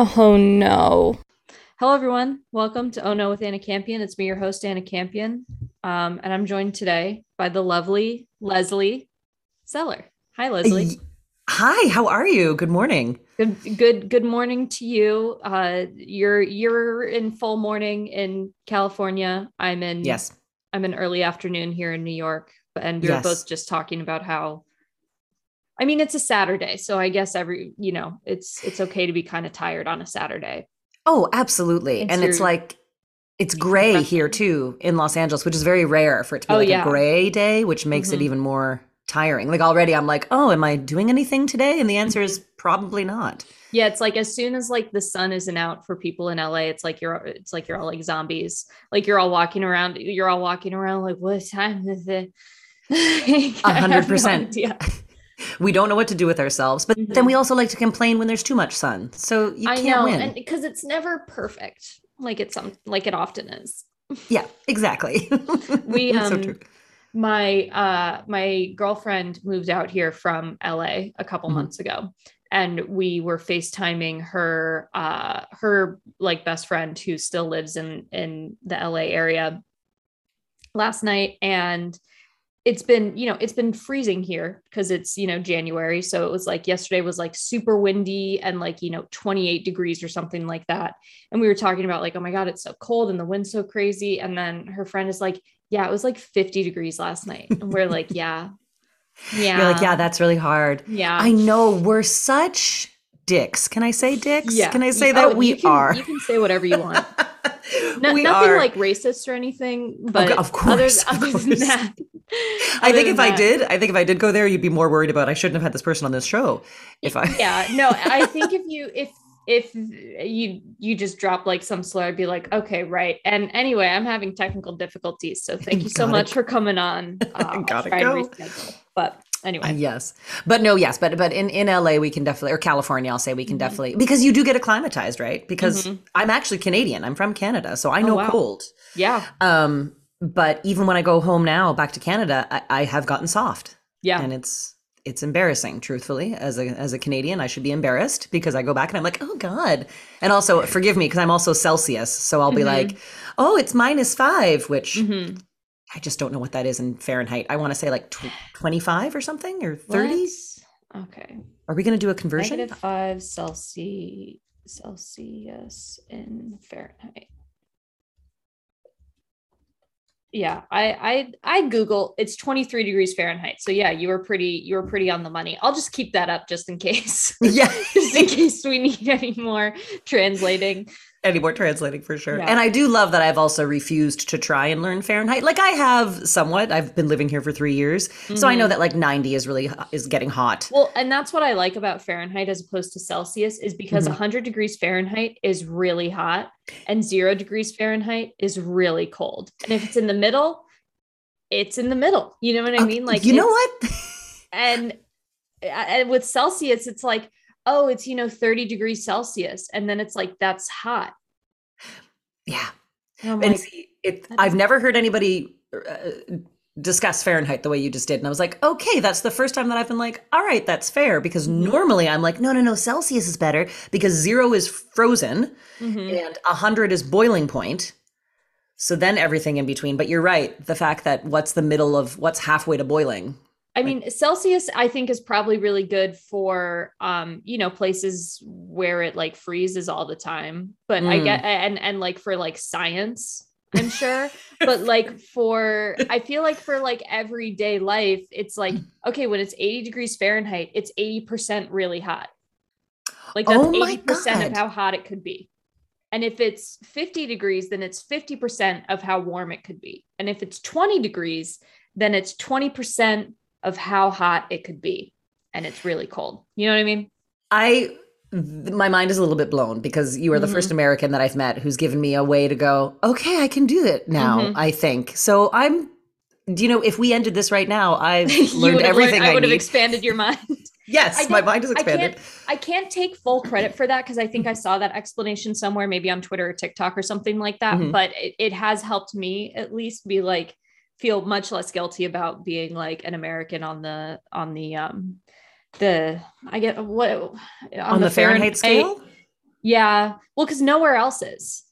Oh no. Hello, everyone. Welcome to Oh No with Anna Campion. It's me, your host, Anna Campion. Um, and I'm joined today by the lovely Leslie Seller. Hi, Leslie. Hi, how are you? Good morning. Good, good, good morning to you. Uh, you're you're in full morning in California. I'm in Yes. I'm in early afternoon here in New York, and we Yes. were both just talking about how. I mean, it's a Saturday, so I guess every you know it's it's okay to be kind of tired on a Saturday. Oh, absolutely. It's and it's like it's gray here too in Los Angeles, which is very rare for it to be Oh, like yeah. a gray day, which makes Mhm. it even more tiring. Like already I'm like, "Oh, am I doing anything today?" And the answer is probably not. Yeah, it's like as soon as like the sun isn't out for people in LA, it's like you're it's like you're all like zombies. Like you're all walking around, you're all walking around like what time is it? A A hundred percent. We don't know what to do with ourselves, but then Mhm. we also like to complain when there's too much sun. So you I can't know, win. and because it's never perfect, like it's some like it often is. yeah, exactly. We, So um, true. my uh my girlfriend moved out here from LA a couple Mhm. months ago and we were FaceTiming her uh her like best friend who still lives in in the LA area last night and it's been you know it's been freezing here because it's you know January. So it was like yesterday was like super windy and like you know 28 degrees or something like that. And we were talking about like oh my god it's so cold and the wind's so crazy. And then her friend is like yeah it was like 50 degrees last night. And we're like yeah. Yeah You're like, "Yeah, that's really hard." yeah. I know we're such dicks. Can I say dicks? yeah. Can I say You- that? Oh, we you can, are? you can say whatever you want. No- nothing are. like racist or anything but of other, course, of other than that I think if I did, I think if I did go there, you'd be more worried about. I shouldn't have had this person on this show. If I, yeah no i think if you if if you you just drop like some slur i'd be like okay right and anyway i'm having technical difficulties so thank you so Gotta much for coming on uh, Gotta go. but anyway yes, but no, yes, but but in in LA we can definitely, or California, I'll say we can Mhm. definitely because you do get acclimatized, right? Because Mhm. I'm actually Canadian. I'm from Canada, so I Oh, know wow. cold. yeah Um, but even when I go home now, back to Canada, I, I have gotten soft. yeah. And it's it's embarrassing truthfully. As a as a canadian i should be embarrassed because i go back and i'm like oh god. And also forgive me because i'm also celsius. So i'll be Mhm. like oh it's minus five which Mhm. i just don't know what that is in fahrenheit. I want to say like tw- 25 or something or 30 Let's- okay. Are we going to do a conversion? Negative five celsius celsius in fahrenheit yeah i i i google it's 23 degrees fahrenheit. So yeah you were pretty you were pretty on the money. I'll just keep that up just in case. Yeah. Just in case we need any more translating any more translating for sure. Yeah. and i do love that i've also refused to try and learn fahrenheit. Like i have somewhat. I've been living here for three years. So i know Mhm. that like 90 is really is getting hot. Well and that's what i like about fahrenheit as opposed to celsius is because Mhm. 100 degrees fahrenheit is really hot and 0 degrees fahrenheit is really cold. And if it's in the middle it's in the middle. You know what i mean? like you know what? and and with celsius it's like oh it's you know 30 degrees celsius and then it's like that's hot yeah and I'm and like, see, it, I've never heard anybody uh, discuss Fahrenheit the way you just did, and I was like, okay, that's the first time that I've been like, all right, that's fair, because Mhm. normally I'm like, no, no, no, Celsius is better because zero is frozen mhm. and a hundred is boiling point. So then everything in between. But you're right, the fact that what's the middle of what's halfway to boiling. I mean, Celsius, I think, is probably really good for, um, you know, places where it like freezes all the time. But I Mm. get, and and like for like science, I'm sure. but like for, I feel like for like everyday life, it's like okay, when it's 80 degrees Fahrenheit, it's 80 percent really hot. Like that's Oh 80 percent of how hot it could be. And if it's 50 degrees, then it's 50% of how warm it could be. And if it's 20 degrees, then it's 20% of how hot it could be. And it's really cold. You know what I mean? I my mind is a little bit blown because you are the Mhm. first American that I've met who's given me a way to go, okay, I can do it now, Mhm. I think. So I'm do you know if we ended this right now, I've learned everything I I, would have expanded your mind. yes, I my mind is I expanded. can't I can't take full credit for that because I think I saw that explanation somewhere, maybe on Twitter or TikTok or something like that. Mhm. But it, it has helped me at least be like feel much less guilty about being like an American on the on the um the I get what on, On, the, Fahrenheit, scale? Yeah. Well, because nowhere else is.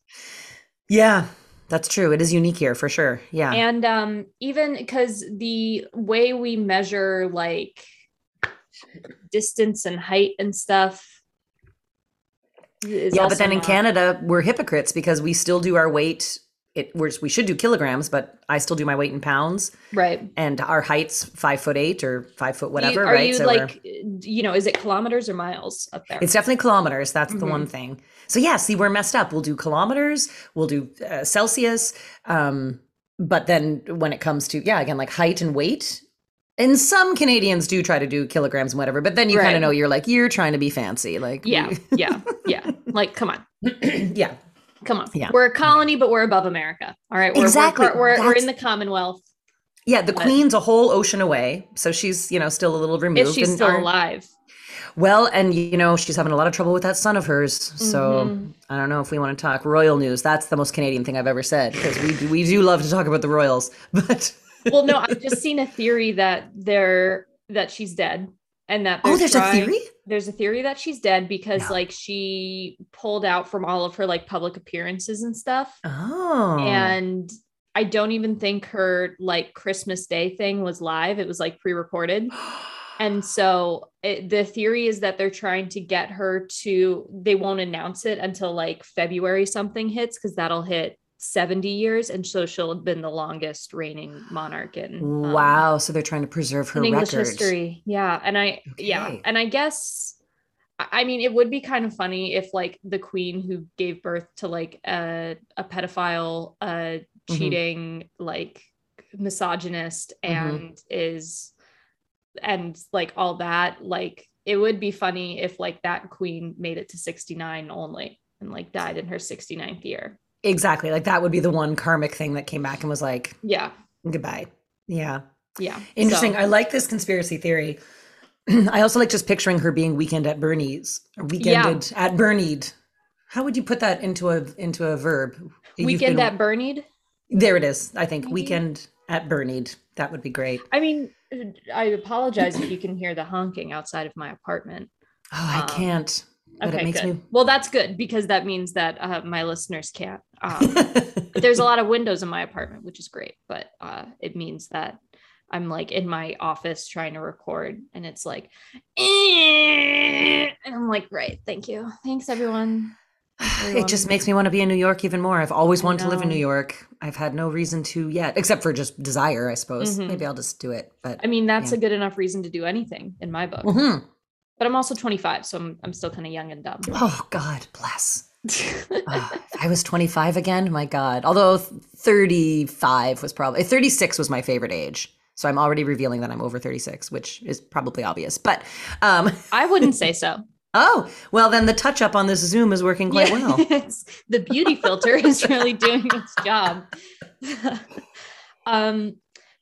Yeah, that's true. It is unique here for sure. Yeah. And um, even because the way we measure like distance and height and stuff. is yeah, but then in Canada, we're hypocrites because we still do our weight. It we're, we should do kilograms, but I still do my weight in pounds, right? and our heights five foot eight or five foot You- whatever. are right? you So like, you know, is it kilometers or miles up there? It's definitely kilometers. That's the Mhm. one thing. So yeah, see, we're messed up. We'll do kilometers. We'll do uh, Celsius. Um, but then when it comes to yeah, again, like height and weight, and some Canadians do try to do kilograms and whatever. But then you kind of know you're like you're trying to be fancy. Like yeah, yeah, yeah. Like, come on, yeah. Come on. Yeah. We're a colony, but we're above America. All right, we're, we're- Exactly. We're, we're, in the Commonwealth. Yeah, the But- queen's a whole ocean away, so she's you know still a little removed. If she's still our- alive. Well, and you know she's having a lot of trouble with that son of hers. So Mhm. I don't know if we want to talk royal news. That's the most Canadian thing I've ever said because we do- we do love to talk about the royals, but Well, no, I've just seen a theory that they're that she's dead, and that oh, there's trying- a theory. There's a theory that she's dead because No. like she pulled out from all of her like public appearances and stuff, Oh, and I don't even think her like Christmas Day thing was live. It was like pre-recorded. And so it, the theory is that they're trying to get her to, they won't announce it until like February something hits because that'll hit 70 years. And so she'll have been the longest reigning monarch in um, wow. So they're trying to preserve her English record. history. Yeah. And I, yeah. And I guess, I mean, it would be kind of funny if like the queen who gave birth to like a, a pedophile, uh, Mhm. cheating, like misogynist Mhm. and is, and like all that, like it would be funny if like that queen made it to 69 only and like died in her 69th year. Exactly. Like that would be the one karmic thing that came back and was like Yeah. goodbye. Yeah. Yeah. Interesting. So- I like this conspiracy theory. I also like just picturing her being weekend at Bernie's or weekended at Bernied. How would you put that into a into a verb? Weekend been- at Bernied. there it is. I think Maybe. weekend at Bernied. That would be great. I mean, I apologize if you can hear the honking outside of my apartment. Oh, I Um, can't. But okay, it makes good. Well, that's good because that means that uh, my listeners can't. Um, there's a lot of windows in my apartment, which is great, but uh, it means that I'm like in my office trying to record, and it's like, "Eh," and I'm like, right, thank you, thanks everyone. Thanks, It just makes me want to be in New York even more. I've always wanted to live in. New York. I've had no reason to yet, except for just desire, I suppose. Mhm. Maybe I'll just do it. But I mean, that's Yeah. a good enough reason to do anything in my book. Mhm. But I'm also 25, so I'm I'm still kind of young and dumb. oh God bless. Oh, I was 25 again, my God. Although 35 was probably 36 was my favorite age. So I'm already revealing that I'm over 36, which is probably obvious. But um I wouldn't say so. oh, well then the touch up on this Zoom is working quite well. The beauty filter is really doing its job. um,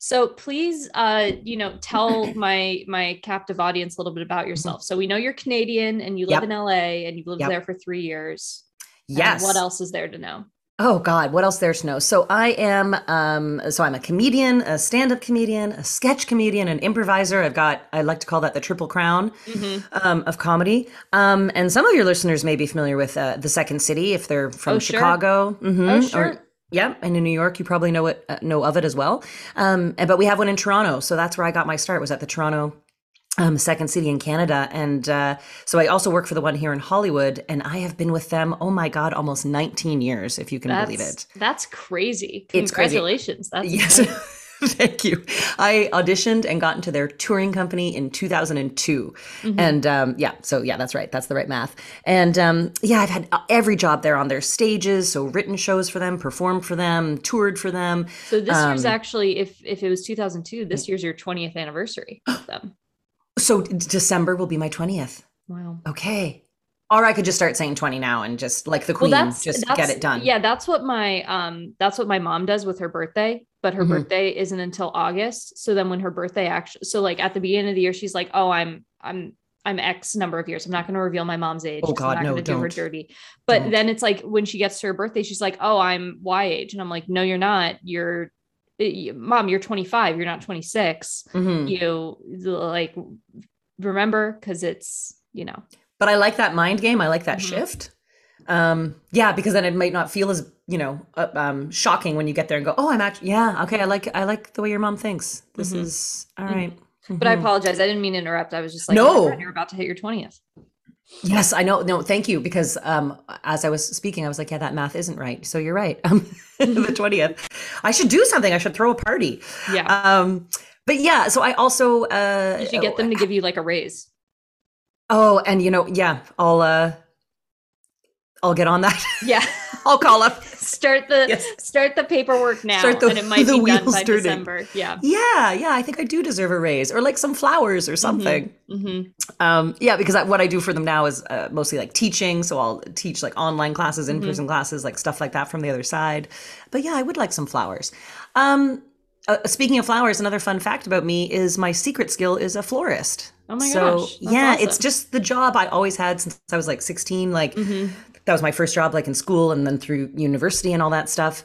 so please, uh, you know, tell my my captive audience a little bit about yourself. So we know you're Canadian and you live Yep. in LA and you've lived Yep. there for three years. And Yes. what else is there to know? Oh God, what else there to know? So I am um so I'm a comedian, a stand-up comedian, a sketch comedian, an improviser. I've got I like to call that the triple crown um, of comedy. Um and some of your listeners may be familiar with uh, the Second City if they're from Oh, sure. Chicago. Mhm. Oh, Or- yeah, and in New York, you probably know it, uh, know of it as well. Um, but we have one in Toronto, so that's where I got my start. Was at the Toronto um, Second City in Canada, and uh, so I also work for the one here in Hollywood, and I have been with them. Oh my God, almost 19 years, if you can That's believe it. that's crazy. It's crazy. Congratulations. That's Yes. Thank you. I auditioned and got into their touring company in 2002. Mhm. And um, yeah, so yeah, that's right. That's the right math. And um, yeah, I've had every job there on their stages. So written shows for them, performed for them, toured for them. So this year's Um, actually, if if it was 2002, this year's your 20th anniversary of them. So December will be my 20th. Wow. Okay. Or I could just start saying 20 now and just like the well queen, that's just that's, get it done. yeah that's what my um that's what my mom does with her birthday but her Mhm. birthday isn't until august. So then when her birthday actually so like at the beginning of the year she's like oh i'm i'm i'm x number of years. I'm not going to reveal my mom's age Oh, God, i'm not no, going to do her dirty. But Don't. then it's like when she gets to her birthday she's like oh i'm y age. And i'm like no you're not. You're mom you're 25 you're not 26 Mhm. you like remember because it's you know But I like that mind game. I like that Mhm. shift. Um, yeah, because then it might not feel as you know uh, um, shocking when you get there and go, oh, I'm actually yeah, okay, I like I like the way your mom thinks. This Mhm. is all right. But I Mhm. apologize. I didn't mean to interrupt. I was just like, No. oh you're about to hit your 20th. Yes, I know. No, thank you. Because um, as I was speaking, I was like, yeah, that math isn't right. So you're right. Um, the twentieth. I should do something. I should throw a party. Yeah. Um, but yeah. So I also uh, you should get them to give you like a raise. Oh, and you know, yeah, I'll uh, I'll get on that. Yeah. I'll call up. start the Yes. start the paperwork now Start the- and it might the be done by turning. December. Yeah. Yeah, yeah. I think I do deserve a raise or like some flowers or something. hmm Um, yeah, because I, what I do for them now is uh, mostly like teaching. So I'll teach like online classes, in person classes, like stuff like that from the other side. But yeah, I would like some flowers. Um, uh, speaking of flowers, another fun fact about me is my secret skill is a florist. Oh my so, gosh. Yeah, it's just the job I always had since I was like 16. Like Mhm. that was my first job, like in school and then through university and all that stuff.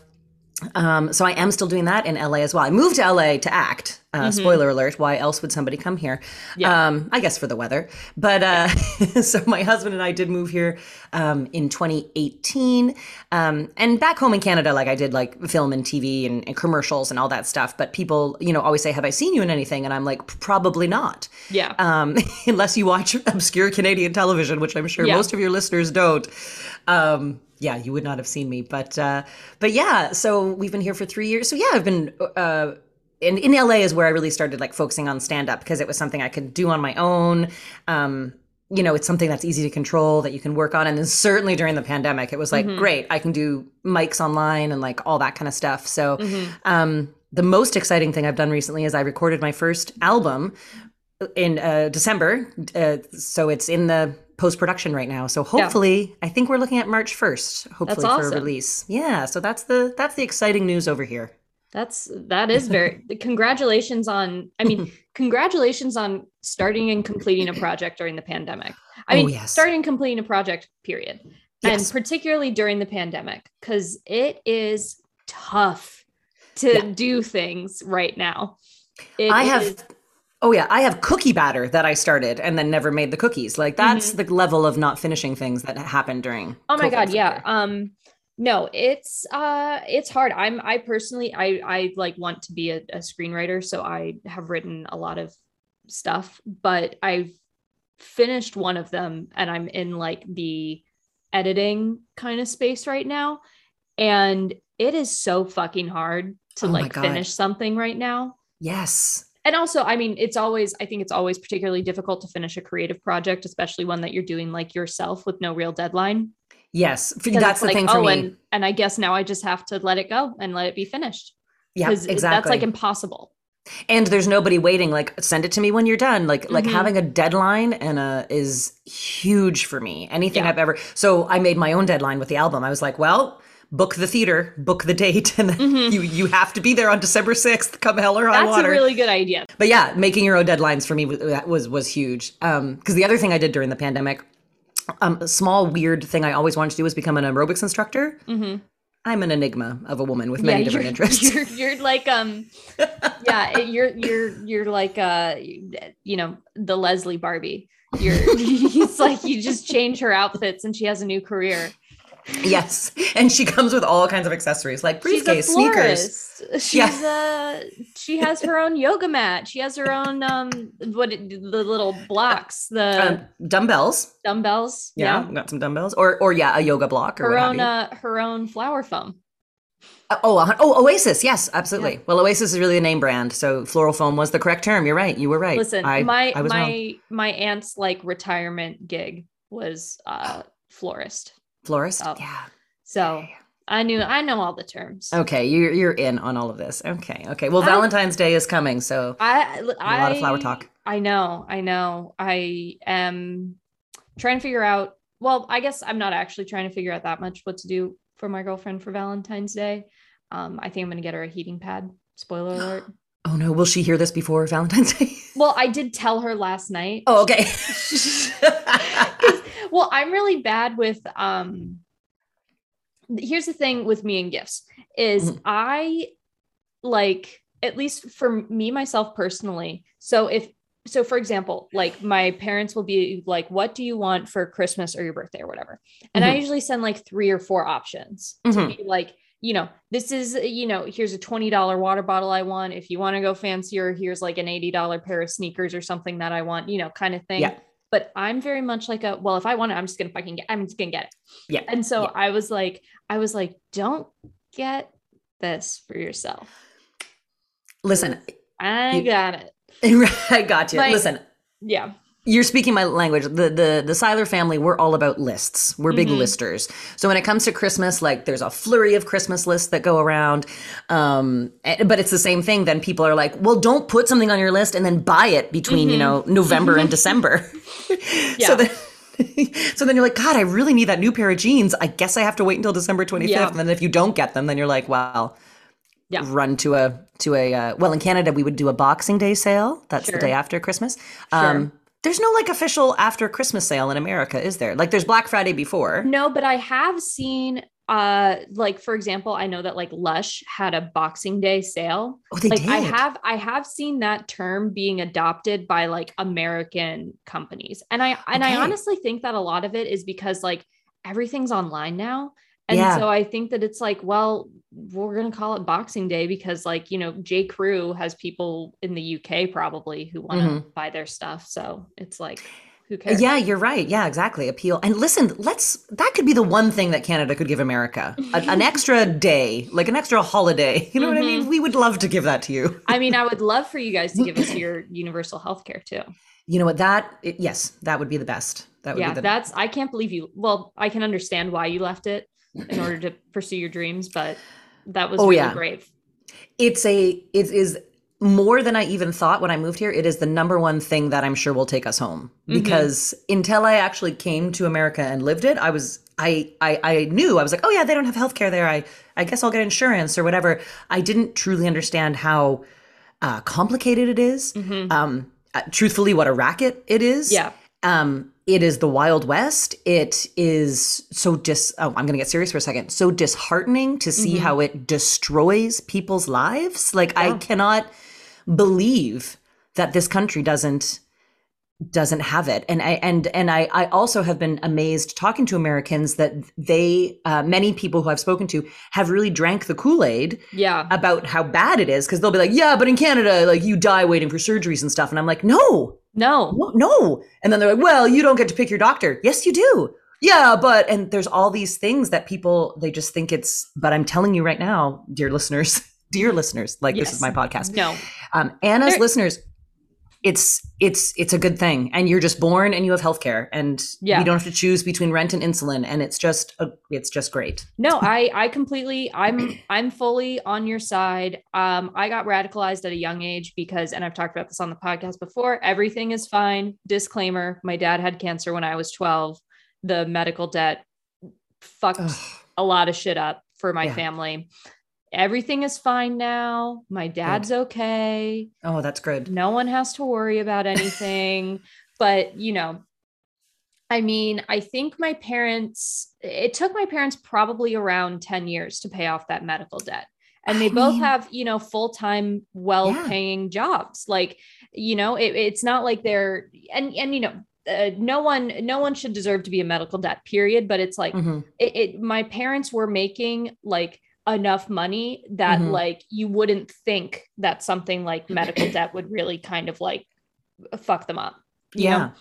Um, so I am still doing that in LA as well. I moved to LA to act. Uh, Spoiler alert: Why else would somebody come here? Mm-hmm. Yeah. Um, I guess for the weather. But uh, so my husband and I did move here um, in 2018, um, and back home in Canada, like I did like film and TV and, and commercials and all that stuff. But people, you know, always say, "Have I seen you in anything?" And I'm like, "Probably not." Yeah. um, unless you watch obscure Canadian television, which I'm sure Yeah. most of your listeners don't. Um, yeah, you would not have seen me, but uh, but yeah. So we've been here for three years. So yeah, I've been. Uh, in, in LA is where I really started like focusing on stand up because it was something I could do on my own. Um, you know, it's something that's easy to control that you can work on. And then certainly during the pandemic, it was like, great, I can do mics online and like all that kind of stuff. So, um, the most exciting thing I've done recently is I recorded my first album in uh, December. Uh, so it's in the post production right now. So hopefully, I think we're looking at March first. Hopefully for a release. Yeah. So that's the that's the exciting news over here. That's that is very congratulations on I mean congratulations on starting and completing a project during the pandemic. I Oh, mean yes. starting completing a project period. Yes. And particularly during the pandemic cuz it is tough to Yeah. do things right now. It I have. is- Oh yeah, I have cookie batter that I started and then never made the cookies. Like that's the level of not finishing things that happened during. Mm-hmm. Oh my COVID god, yeah. Um no, it's uh it's hard. I'm I personally I I like want to be a, a screenwriter, so I have written a lot of stuff, but I've finished one of them and I'm in like the editing kind of space right now. And it is so fucking hard to Oh like finish something right now. Yes. And also, I mean, it's always, I think it's always particularly difficult to finish a creative project, especially one that you're doing like yourself with no real deadline. Yes. That's the like, thing for oh, me. And, and I guess now I just have to let it go and let it be finished. yeah, exactly. that's like impossible. and there's nobody waiting. Like, send it to me when you're done. Like, like Mhm. having a deadline and a is huge for me. Anything Yeah. I've ever. So I made my own deadline with the album. I was like, well. Book the theater, book the date, and then Mhm. you you have to be there on December sixth. Come hell or high That's water. That's a really good idea. but yeah, making your own deadlines for me was was, was huge. Um, because the other thing I did during the pandemic, um, a small weird thing I always wanted to do was become an aerobics instructor. Mm-hmm. I'm an enigma of a woman with many different interests. You're, you're like, um, yeah, you're, you're, you're like, uh, you know, the Leslie Barbie. You're, it's like you just change her outfits and she has a new career. yes, and she comes with all kinds of accessories like briefcase, She's sneakers. She's uh she has her own yoga mat. She has her own um what it- the little blocks, the Um, dumbbells. dumbbells. Yeah, Yeah. got some dumbbells, or or yeah, a yoga block or Her own uh her own flower foam. Uh, oh, uh, oh, Oasis. Yes, absolutely. Well, Oasis is really a name brand, so floral foam was the correct term. You're right. You were right. Listen, I, my I was wrong. my my aunt's like retirement gig was uh florist. Florist. oh. Yeah. So I knew I know all the terms. Okay, you're you're in on all of this. Okay, okay. Well, I- Valentine's Day is coming, so I, I A lot of flower talk. I know, I know. I am trying to figure out. Well, I guess I'm not actually trying to figure out that much what to do for my girlfriend for Valentine's Day. Um, I think I'm gonna get her a heating pad. Spoiler alert. Oh no, will she hear this before Valentine's Day? Well, I did tell her last night. oh, okay. well, I'm really bad with um here's the thing with me and gifts is Mhm. I like at least for me myself personally. So if so for example, like my parents will be like, what do you want for Christmas or your birthday or whatever? And I Mhm. usually send like three or four options to Mhm. be like, you know, this is, uh, you know, here's a $20 water bottle I want. If you want to go fancier, here's like an $80 pair of sneakers or something that I want, you know, kind of thing. Yeah. But I'm very much like a, well, if I want it, I'm just going to fucking get, I'm just going to get it. Yeah. And so Yeah. I was like, I was like, don't get this for yourself. Listen, I got it. I got you. Like- Listen, Yeah. You're speaking my language. The the the Seiler family, we're all about lists. We're big Mhm. listers. So when it comes to Christmas, like there's a flurry of Christmas lists that go around. Um, eh, but it's the same thing. Then people are like, well, don't put something on your list and then buy it between you Mhm. know November and December. Yeah. So then. So then you're like, God, I really need that new pair of jeans. I guess I have to wait until December 25th. Yeah. And then if you don't get them, then you're like, well, Yeah. run to a to a uh, well in Canada we would do a Boxing Day sale. That's Sure. the day after Christmas. Sure. There's no like official after Christmas sale in America, is there? Like there's Black Friday before. No, but I have seen uh like for example, I know that like Lush had a Boxing Day sale. Oh, they like did. I have I have seen that term being adopted by like American companies. And I and I honestly think that a lot of it is because like everything's online now. And Yeah. so I think that it's like, well, we're gonna call it Boxing Day because like, you know, J. Crew has people in the UK probably who want to Mm-hmm. buy their stuff. So it's like, who cares? Yeah, you're right. Yeah, exactly. Appeal. And listen, let's that could be the one thing that Canada could give America. A- an extra day, like an extra holiday. You know what I mean? Mhm. We would love to give that to you. I mean, I would love for you guys to give us your universal health care too. You know what? That it, yes, that would be the best. That would Yeah, be the that's I can't believe you. Well, I can understand why you left it in order to pursue your dreams, but that was Oh, really yeah. brave. it's a it is more than I even thought when I moved here. It is the number one thing that I'm sure will take us home Mhm. because until I actually came to America and lived it, I was I I, I knew I was like, oh yeah, they don't have healthcare there. I I guess I'll get insurance or whatever. I didn't truly understand how uh, complicated it is. Mhm. Um, uh, truthfully, what a racket it is. Yeah. Um, it is the Wild West. It is so dis. Oh, I'm going to get serious for a second. So disheartening to see Mhm. how it destroys people's lives. Like I cannot believe that this country doesn't doesn't have it and i and and i i also have been amazed talking to americans that they uh, many people who i've spoken to have really drank the kool-aid Yeah. about how bad it is because they'll be like yeah but in canada like you die waiting for surgeries and stuff and i'm like no No. no, no. And then they're like, well, you don't get to pick your doctor. Yes, you do. Yeah, but, and there's all these things that people, they just think it's, but I'm telling you right now, dear listeners, dear listeners, like this is my podcast. No. Um, Anna's There- listeners, it's, it's, it's a good thing. And you're just born and you have healthcare and Yeah. you don't have to choose between rent and insulin. And it's just, a, it's just great. No, I I completely I'm I'm fully on your side. Um I got radicalized at a young age because and I've talked about this on the podcast before, everything is fine. Disclaimer, my dad had cancer when I was 12. The medical debt fucked Ugh. a lot of shit up for my Yeah. family. Everything is fine now. My dad's okay. Oh, that's good. No one has to worry about anything. but, you know, I mean, I think my parents, it took my parents probably around 10 years to pay off that medical debt. And they I both mean- have, you know, full time, well paying jobs. Like, you know, it, it's not like they're, and, and, you know, uh, no one, no one should deserve to be a medical debt, period. But it's like, Mhm. it, it my parents were making like enough money that Mhm. like you wouldn't think that something like medical debt would really kind of like fuck them up Yeah, know?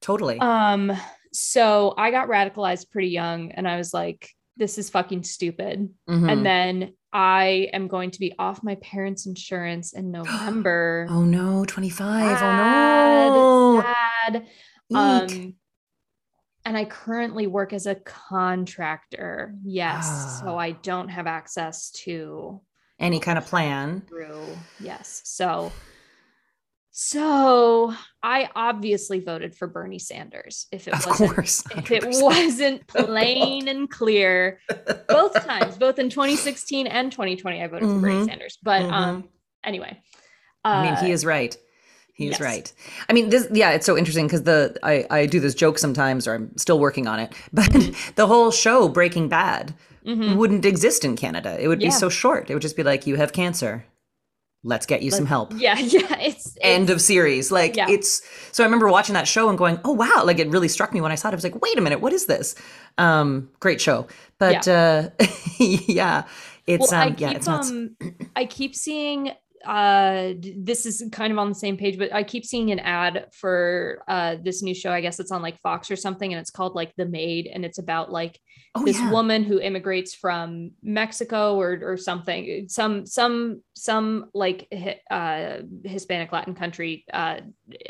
totally. um so i got radicalized pretty young and i was like this is fucking stupid Mhm. and then i am going to be off my parents insurance in november oh no, 25. Sad, oh no. sad. Um, and I currently work as a contractor. Yes. Ah. So I don't have access to Any kind of plan. through. Yes. So, so I obviously voted for Bernie Sanders if it Of wasn't course. if it wasn't plain and clear both times, both in 2016 and 2020, I voted for Bernie Mhm. Sanders. But Mhm. um, anyway, I mean, uh, he is right. He is yes. right. I mean, this yeah, it's so interesting because the I I do this joke sometimes, or I'm still working on it. But Mm-hmm. the whole show Breaking Bad mhm. wouldn't exist in Canada. It would Yeah. be so short. It would just be like you have cancer. let's get you some help. Yeah, yeah. It's, it's End of series. Like Yeah. it's so I remember watching that show and going, "Oh wow!" Like it really struck me when I saw it. I was like, "Wait a minute, what is this?" Um, great show, but uh, yeah, it's well, I um, keep yeah, it's um, I keep seeing uh this is kind of on the same page but i keep seeing an ad for uh this new show i guess it's on like fox or something and it's called like the maid and it's about like oh this yeah, woman who immigrates from Mexico or or something, some some some like uh, Hispanic Latin country uh,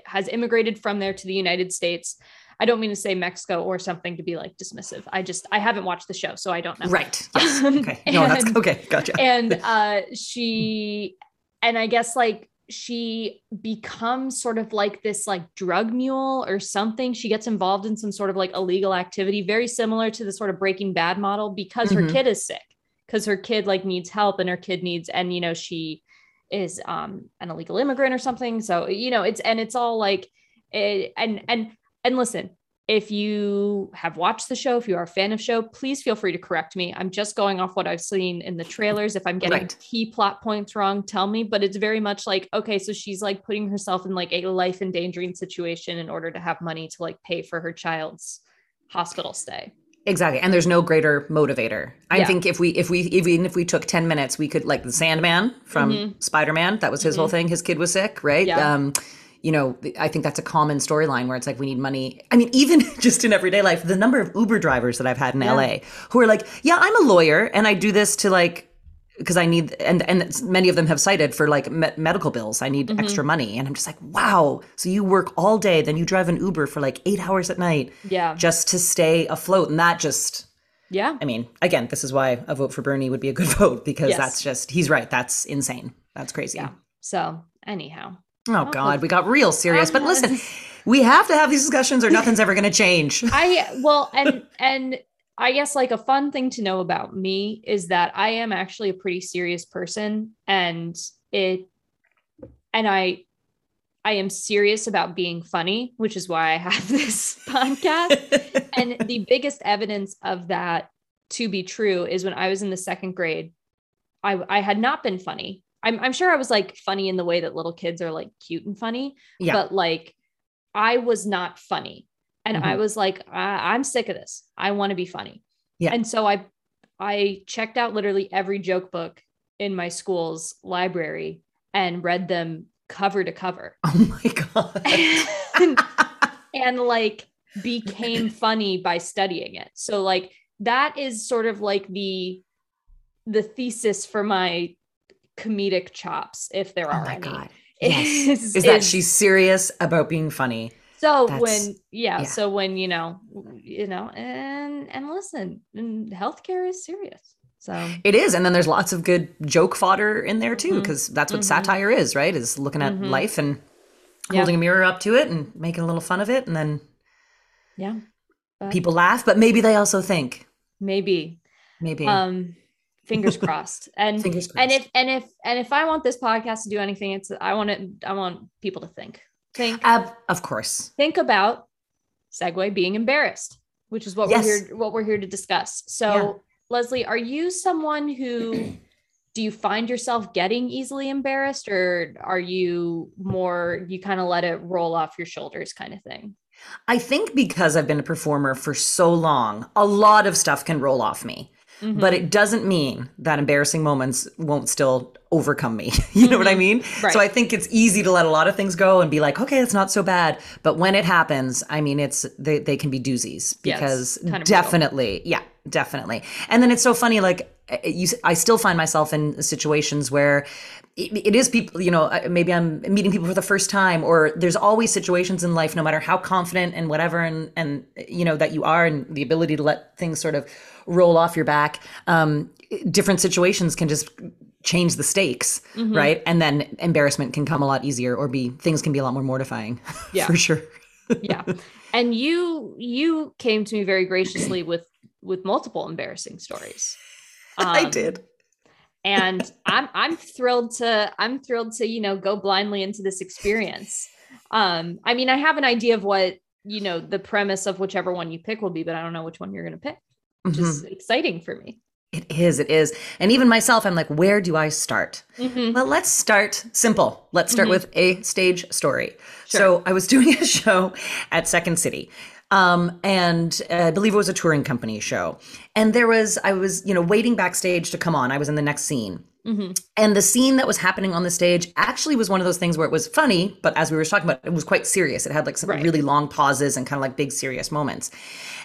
has immigrated from there to the United States. I don't mean to say Mexico or something to be like dismissive. I just I haven't watched the show, so I don't know. right. Yes. Okay. No, that's okay. Gotcha. and uh she and i guess like she becomes sort of like this like drug mule or something she gets involved in some sort of like illegal activity very similar to the sort of breaking bad model because her Mhm. kid is sick because her kid like needs help and her kid needs and you know she is um an illegal immigrant or something so you know it's and it's all like it, and and and listen if you have watched the show if you are a fan of show please feel free to correct me i'm just going off what i've seen in the trailers if i'm getting Right. key plot points wrong tell me but it's very much like okay so she's like putting herself in like a life endangering situation in order to have money to like pay for her child's hospital stay Exactly. And there's no greater motivator. I Yeah. think if we if we even if we took 10 minutes, we could like the Sandman from Mhm. Spider-Man, that was his whole thing. His kid was sick, right? Yeah. Um you know, I think that's a common storyline where it's like we need money. I mean, even just in everyday life, the number of Uber drivers that I've had in Yeah. LA who are like, "Yeah, I'm a lawyer and I do this to like because I need and and many of them have cited for like me- medical bills. I need Mhm. extra money." And I'm just like, "Wow. So you work all day, then you drive an Uber for like 8 hours at night yeah just to stay afloat." And that just yeah I mean, again, this is why a vote for Bernie would be a good vote because Yes. that's just he's right. That's insane. That's crazy. Yeah. so anyhow Oh God, we got real serious. But Uh, listen, we have to have these discussions or nothing's ever going to change. I well and and I guess like a fun thing to know about me is that I am actually a pretty serious person and it and I I am serious about being funny, which is why I have this podcast. and the biggest evidence of that to be true is when I was in the second grade, I I had not been funny. I'm I'm sure I was like funny in the way that little kids are like cute and funny, Yeah. but like I was not funny. And I Mhm. was like, I- I'm sick of this. I want to be funny. Yeah. And so I I checked out literally every joke book in my school's library and read them cover to cover. oh my God. and, and like became funny by studying it. So like that is sort of like the the thesis for my comedic chops, if there oh are my any. God. Yes. Is, Is that is- she's serious about being funny? so that's- when yeah, yeah. so when you know you know and and listen and healthcare is serious so It is. And then there's lots of good joke fodder in there too, because that's what Mhm. satire is, right? Is looking at Mhm. life and Yeah. holding a mirror up to it and making a little fun of it. And then yeah But people laugh, but maybe they also think. maybe Maybe. um fingers crossed and Fingers crossed. and if and if and if i want this podcast to do anything it's i want it i want people to think think Ab- of course. think about segue being embarrassed which is what Yes. we're here what we're here to discuss so Yeah. leslie are you someone who do you find yourself getting easily embarrassed or are you more you kind of let it roll off your shoulders kind of thing I think because I've been a performer for so long, a lot of stuff can roll off me. Mhm. But it doesn't mean that embarrassing moments won't still overcome me. you know what I Mhm. mean? Right. So I think it's easy to let a lot of things go and be like, okay, it's not so bad. But when it happens, I mean, it's they, they can be doozies Yes, because kind of brutal. definitely, yeah, definitely. And then it's so funny, like uh, you, I still find myself in situations where it, it is people, you know, maybe I'm meeting people for the first time, or there's always situations in life, no matter how confident and whatever, and and you know that you are, and the ability to let things sort of roll off your back. Um, different situations can just change the stakes, Mhm. right? And then embarrassment can come a lot easier, or be things can be a lot more mortifying. Yeah. for sure. yeah and you you came to me very graciously with with multiple embarrassing stories I Um, did. and i'm i'm thrilled to i'm thrilled to you know go blindly into this experience um i mean i have an idea of what you know the premise of whichever one you pick will be but i don't know which one you're going to pick which Mhm. is exciting for me It is, it is. And even myself, I'm like, where do I start? Mhm. Well, let's start simple. Let's start Mhm. with a stage story. Sure. So I was doing a show at Second City. Um, and uh, I believe it was a touring company show. And there was, I was, you know, waiting backstage to come on. I was in the next scene. Mhm. And the scene that was happening on the stage actually was one of those things where it was funny, but as we were talking about, it was quite serious. It had like some Right. really long pauses and kind of like big serious moments.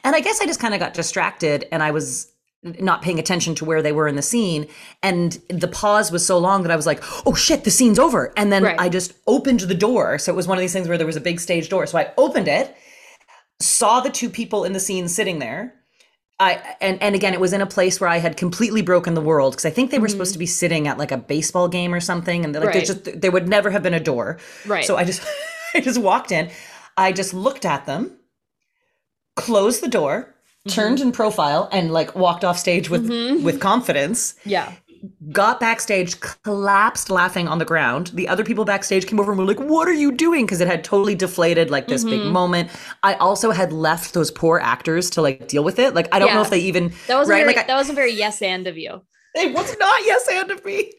And I guess I just kind of got distracted and I was not paying attention to where they were in the scene. And the pause was so long that I was like, oh shit, the scene's over. And then Right. I just opened the door. So it was one of these things where there was a big stage door. So I opened it, saw the two people in the scene sitting there. I and and again, it was in a place where I had completely broken the world because I think they were supposed to be sitting at like a baseball game or something, and they're like Right. just there would never have been a door. Right. So I just I just walked in, I just looked at them, closed the door, turned in profile, and like walked off stage with Mhm. with confidence. yeah. Got backstage, collapsed laughing on the ground. The other people backstage came over and were like, "What are you doing?" Because it had totally deflated like this big Mhm. moment. I also had left those poor actors to like deal with it. Like I don't know if they even That was right. very, like I, that wasn't very yes and of you. it was not yes and of me.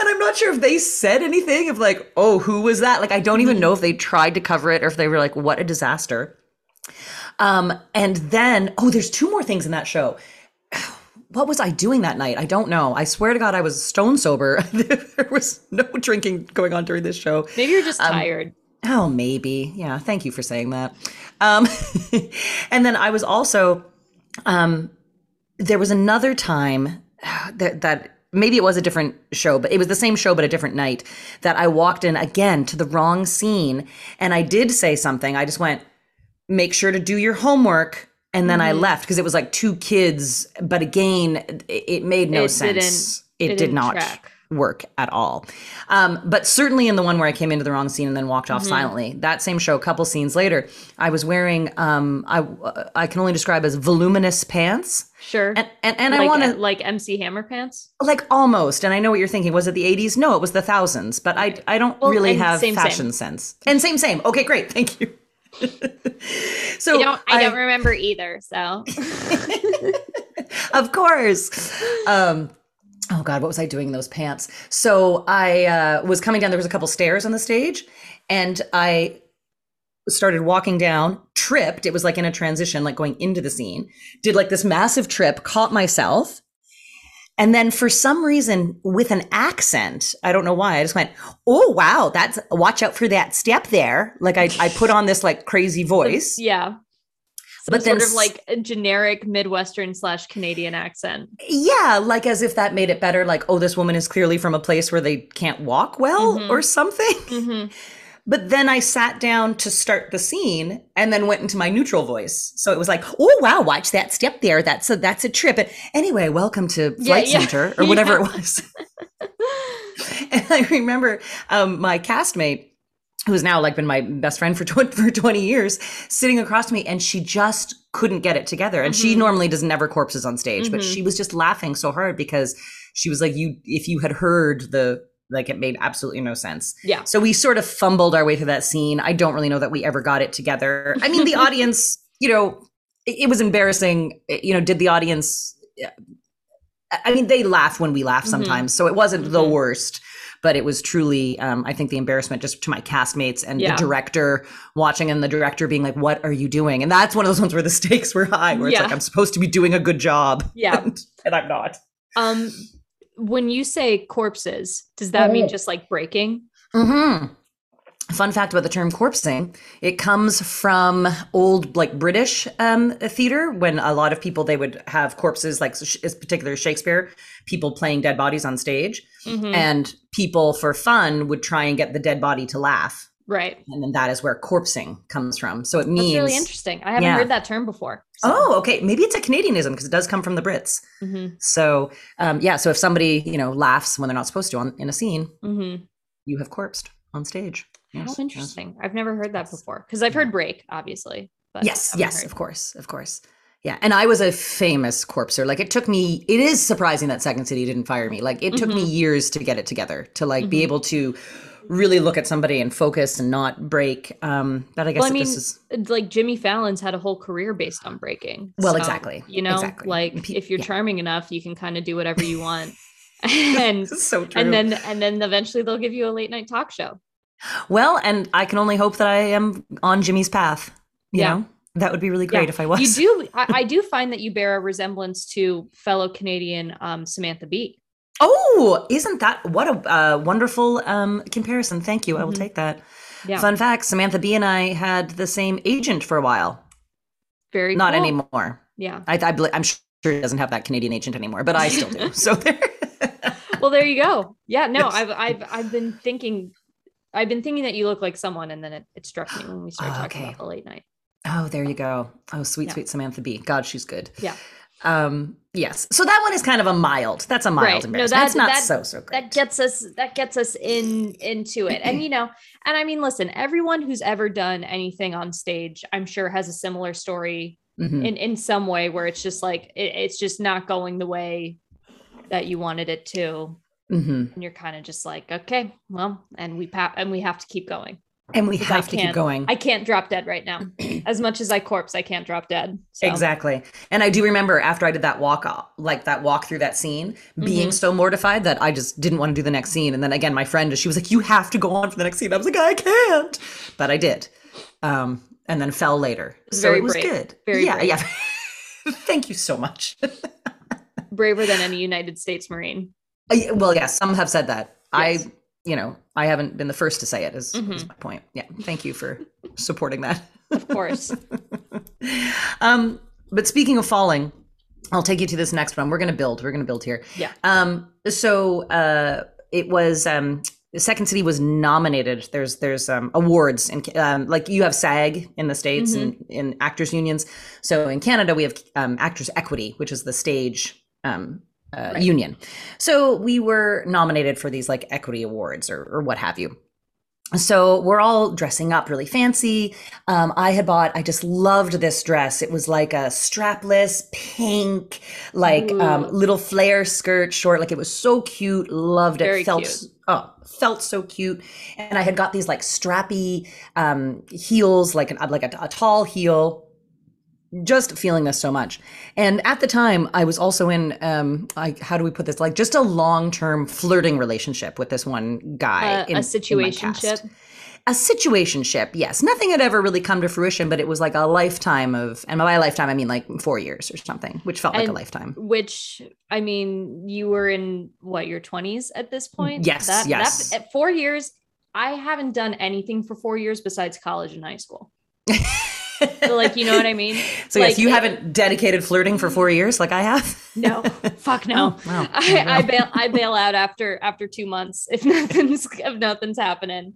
And I'm not sure if they said anything of like, oh, who was that? Like, I don't even Mhm. know if they tried to cover it or if they were like, what a disaster. Um, and then, oh, there's two more things in that show. What was I doing that night? I don't know. I swear to God, I was stone sober. there was no drinking going on during this show. Maybe you're just Um, tired. Oh, maybe. Yeah. Thank you for saying that. Um, and then I was also, um, there was another time that, that maybe it was a different show, but it was the same show, but a different night that I walked in again to the wrong scene. And I did say something. I just went, make sure to do your homework. And then I Mhm. left because it was like two kids. But again, it, it made no It sense. It, it did didn't track. work at all. Um, but certainly in the one where I came into the wrong scene and then walked off Mhm. silently, that same show, a couple scenes later, I was wearing um, I I can only describe as voluminous pants, Sure. and and, and like, I want to like MC Hammer pants. like almost, and I know what you're thinking. Was it the 80s? No, it was the thousands. But I I don't Well, really have same, fashion sense. And same same. Okay, great, thank you. so I don't. I, don't remember either. So of course. Um, oh God, what was I doing in those pants? So I uh, was coming down. There was a couple stairs on the stage, and I started walking down. Tripped. It was like in a transition, like going into the scene. Did like this massive trip. Caught myself. And then for some reason, with an accent, I don't know why, I just went, "Oh wow, that's watch out for that step there." Like I, I put on this like crazy voice. yeah. Some But then sort of like a generic Midwestern slash Canadian accent. Yeah, like as if that made it better. Like, oh, this woman is clearly from a place where they can't walk well Mhm. or something. hmm But then I sat down to start the scene and then went into my neutral voice. So it was like, oh wow, watch that step there. That's a that's a trip. And anyway, welcome to Flight yeah. Center or whatever Yeah. it was. and I remember um, my castmate, who's now like been my best friend for 20, for 20 years, sitting across me, and she just couldn't get it together. And she Mhm. normally does never corpses on stage, but Mhm. she was just laughing so hard because she was like, "You, if you had heard the." Like it made absolutely no sense. Yeah. So we sort of fumbled our way through that scene. I don't really know that we ever got it together. I mean, the audience, you know, it, it was embarrassing. You know, did the audience? I- mean, they laugh when we laugh Mhm. sometimes, so it wasn't the Mhm. worst. But it was truly, um, I think, the embarrassment just to my castmates and Yeah. the director watching, and the director being like, "What are you doing?" And that's one of those ones where the stakes were high, where it's Yeah. like, "I'm supposed to be doing a good job, Yeah. and, and I'm not." Um, when you say corpses, does that mean just like breaking? hmm Fun fact about the term corpsing: it comes from old, like British um, theater, when a lot of people they would have corpses, like sh- is particular Shakespeare, people playing dead bodies on stage, Mhm. and people for fun would try and get the dead body to laugh, Right. and then that is where corpsing comes from. So it That's means really interesting. I haven't Yeah. heard that term before. so- Oh, okay. Maybe it's a Canadianism because it does come from the Brits. Mhm. So, um, yeah. So if somebody you know laughs when they're not supposed to on in a scene, Mhm. you have corpsed on stage. Yes, How yes. interesting. I've never heard that before because I've heard break, obviously. But Yes, yes, heard- of course, of course. Yeah, and I was a famous corpser. Like it took me. It is surprising that Second City didn't fire me. Like it took me Mhm. years to get it together to like be Mhm. able to really look at somebody and focus and not break. Um, but I guess Well, I mean, this is like Jimmy Fallon's had a whole career based on breaking. Well, So, exactly. You know, Exactly. like if you're yeah. charming enough, you can kind of do whatever you want. and so true. and then and then eventually they'll give you a late night talk show. well, and I can only hope that I am on Jimmy's path. You Yeah. know, that would be really great Yeah. if I was. You do I, I do find that you bear a resemblance to fellow Canadian um, Samantha Bee. Oh, isn't that what a uh, wonderful um, comparison? Thank you. I will Mhm. take that. Yeah. Fun fact: Samantha Bee and I had the same agent for a while. Very Not cool. anymore. Yeah. I, I I'm sure he doesn't have that Canadian agent anymore, but I still do. So there. Well, there you go. Yeah, no, I've I've I've been thinking I've been thinking that you look like someone and then it, it struck me when we started Oh, talking okay. about the late night. oh, there you go. Oh, sweet, Yeah. sweet Samantha Bee. God, she's good. Yeah. Um. Yes. So that one is kind of a mild. That's a mild Right. No, embarrassment. that- it's not that- so so great. that gets us that gets us in into it and you know and i mean listen everyone who's ever done anything on stage i'm sure has a similar story Mhm. in in some way where it's just like it, it's just not going the way that you wanted it to Mhm. and you're kind of just like okay well and we pa- and we have to keep going And we have to keep going. i can't drop dead right now as much as i corpse i can't drop dead so. Exactly. And I do remember after I did that walk off, like that walk through that scene, being Mhm. so mortified that I just didn't want to do the next scene. And then again, my friend, she was like, You have to go on for the next scene. I was like, I can't. But I did. Um, and then fell later. so it was brave. good. Very yeah, brave. yeah. Thank you so much. braver than any united states marine yeah, well, yes, some have said that. Yes. I, you know, I haven't been the first to say it, is, is Mhm. my point. Yeah. Thank you for supporting that. of course um, but speaking of falling, I'll take you to this next one. We're going to build. We're going to build here. Yeah. Um, so uh, it was um, the Second City was nominated. There's there's um, awards and um, like you have SAG in the states and in actors unions. So in Canada we have um, Actors Equity, which is the stage. Um, uh, Right. union. So we were nominated for these like equity awards or, or what have you. So we're all dressing up really fancy. Um, I had bought, I just loved this dress. It was like a strapless pink, like um, little flare skirt, short. Like it was so cute. Loved it. Very felt cute. oh, felt so cute. And I had got these like strappy um, heels, like an like a, a tall heel. Just feeling this so much. And at the time, I was also in, um, like, how do we put this? Like, just a long term flirting relationship with this one guy. Uh, in- a in my situation ship a situationship yes nothing had ever really come to fruition but it was like a lifetime of and by a lifetime i mean like four years or something which felt like a lifetime which I mean, you were in what your 20s at this point? Yes, That, yes. That, at four years, I haven't done anything for four years besides college and high school. So, like, you know what I mean? so yes you haven't dedicated flirting for four years like i have No, fuck no. Oh, wow. I, I bail I bail out after after two months if nothing's if nothing's happening.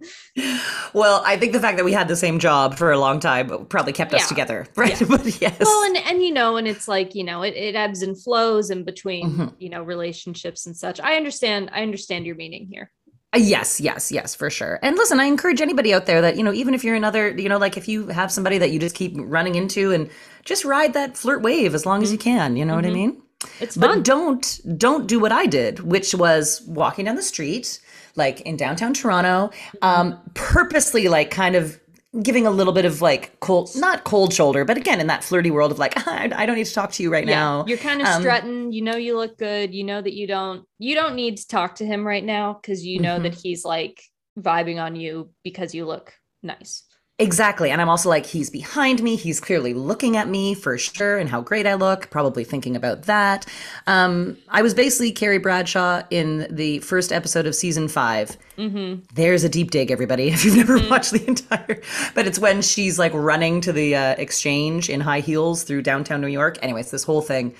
well i think the fact that we had the same job for a long time probably kept us together right Yeah. but yes Well, and and you know, and it's like you know, it, it ebbs and flows in between Mhm. you know relationships and such. I understand. I understand your meaning here. Uh, Yes, yes, yes, for sure. And listen, I encourage anybody out there that, you know, even if you're another, you know, like if you have somebody that you just keep running into and just ride that flirt wave as long as you can, you know what I Mhm. mean? It's fun. But don't don't do what I did, which was walking down the street, like in downtown Toronto, um, purposely like kind of giving a little bit of like cold, not cold shoulder, but again in that flirty world of like I, I don't need to talk to you right now. You're kind of Um, strutting. You know you look good. You know that you don't you don't need to talk to him right now because you know Mhm. that he's like vibing on you because you look nice. Exactly. And I'm also like, he's behind me. He's clearly looking at me for sure and how great I look, probably thinking about that. Um, I was basically Carrie Bradshaw in the first episode of season five. Mm-hmm. There's a deep dig, everybody, if you've never Mhm. watched the entire. But it's when she's like running to the uh, exchange in high heels through downtown New York. Anyways, this whole thing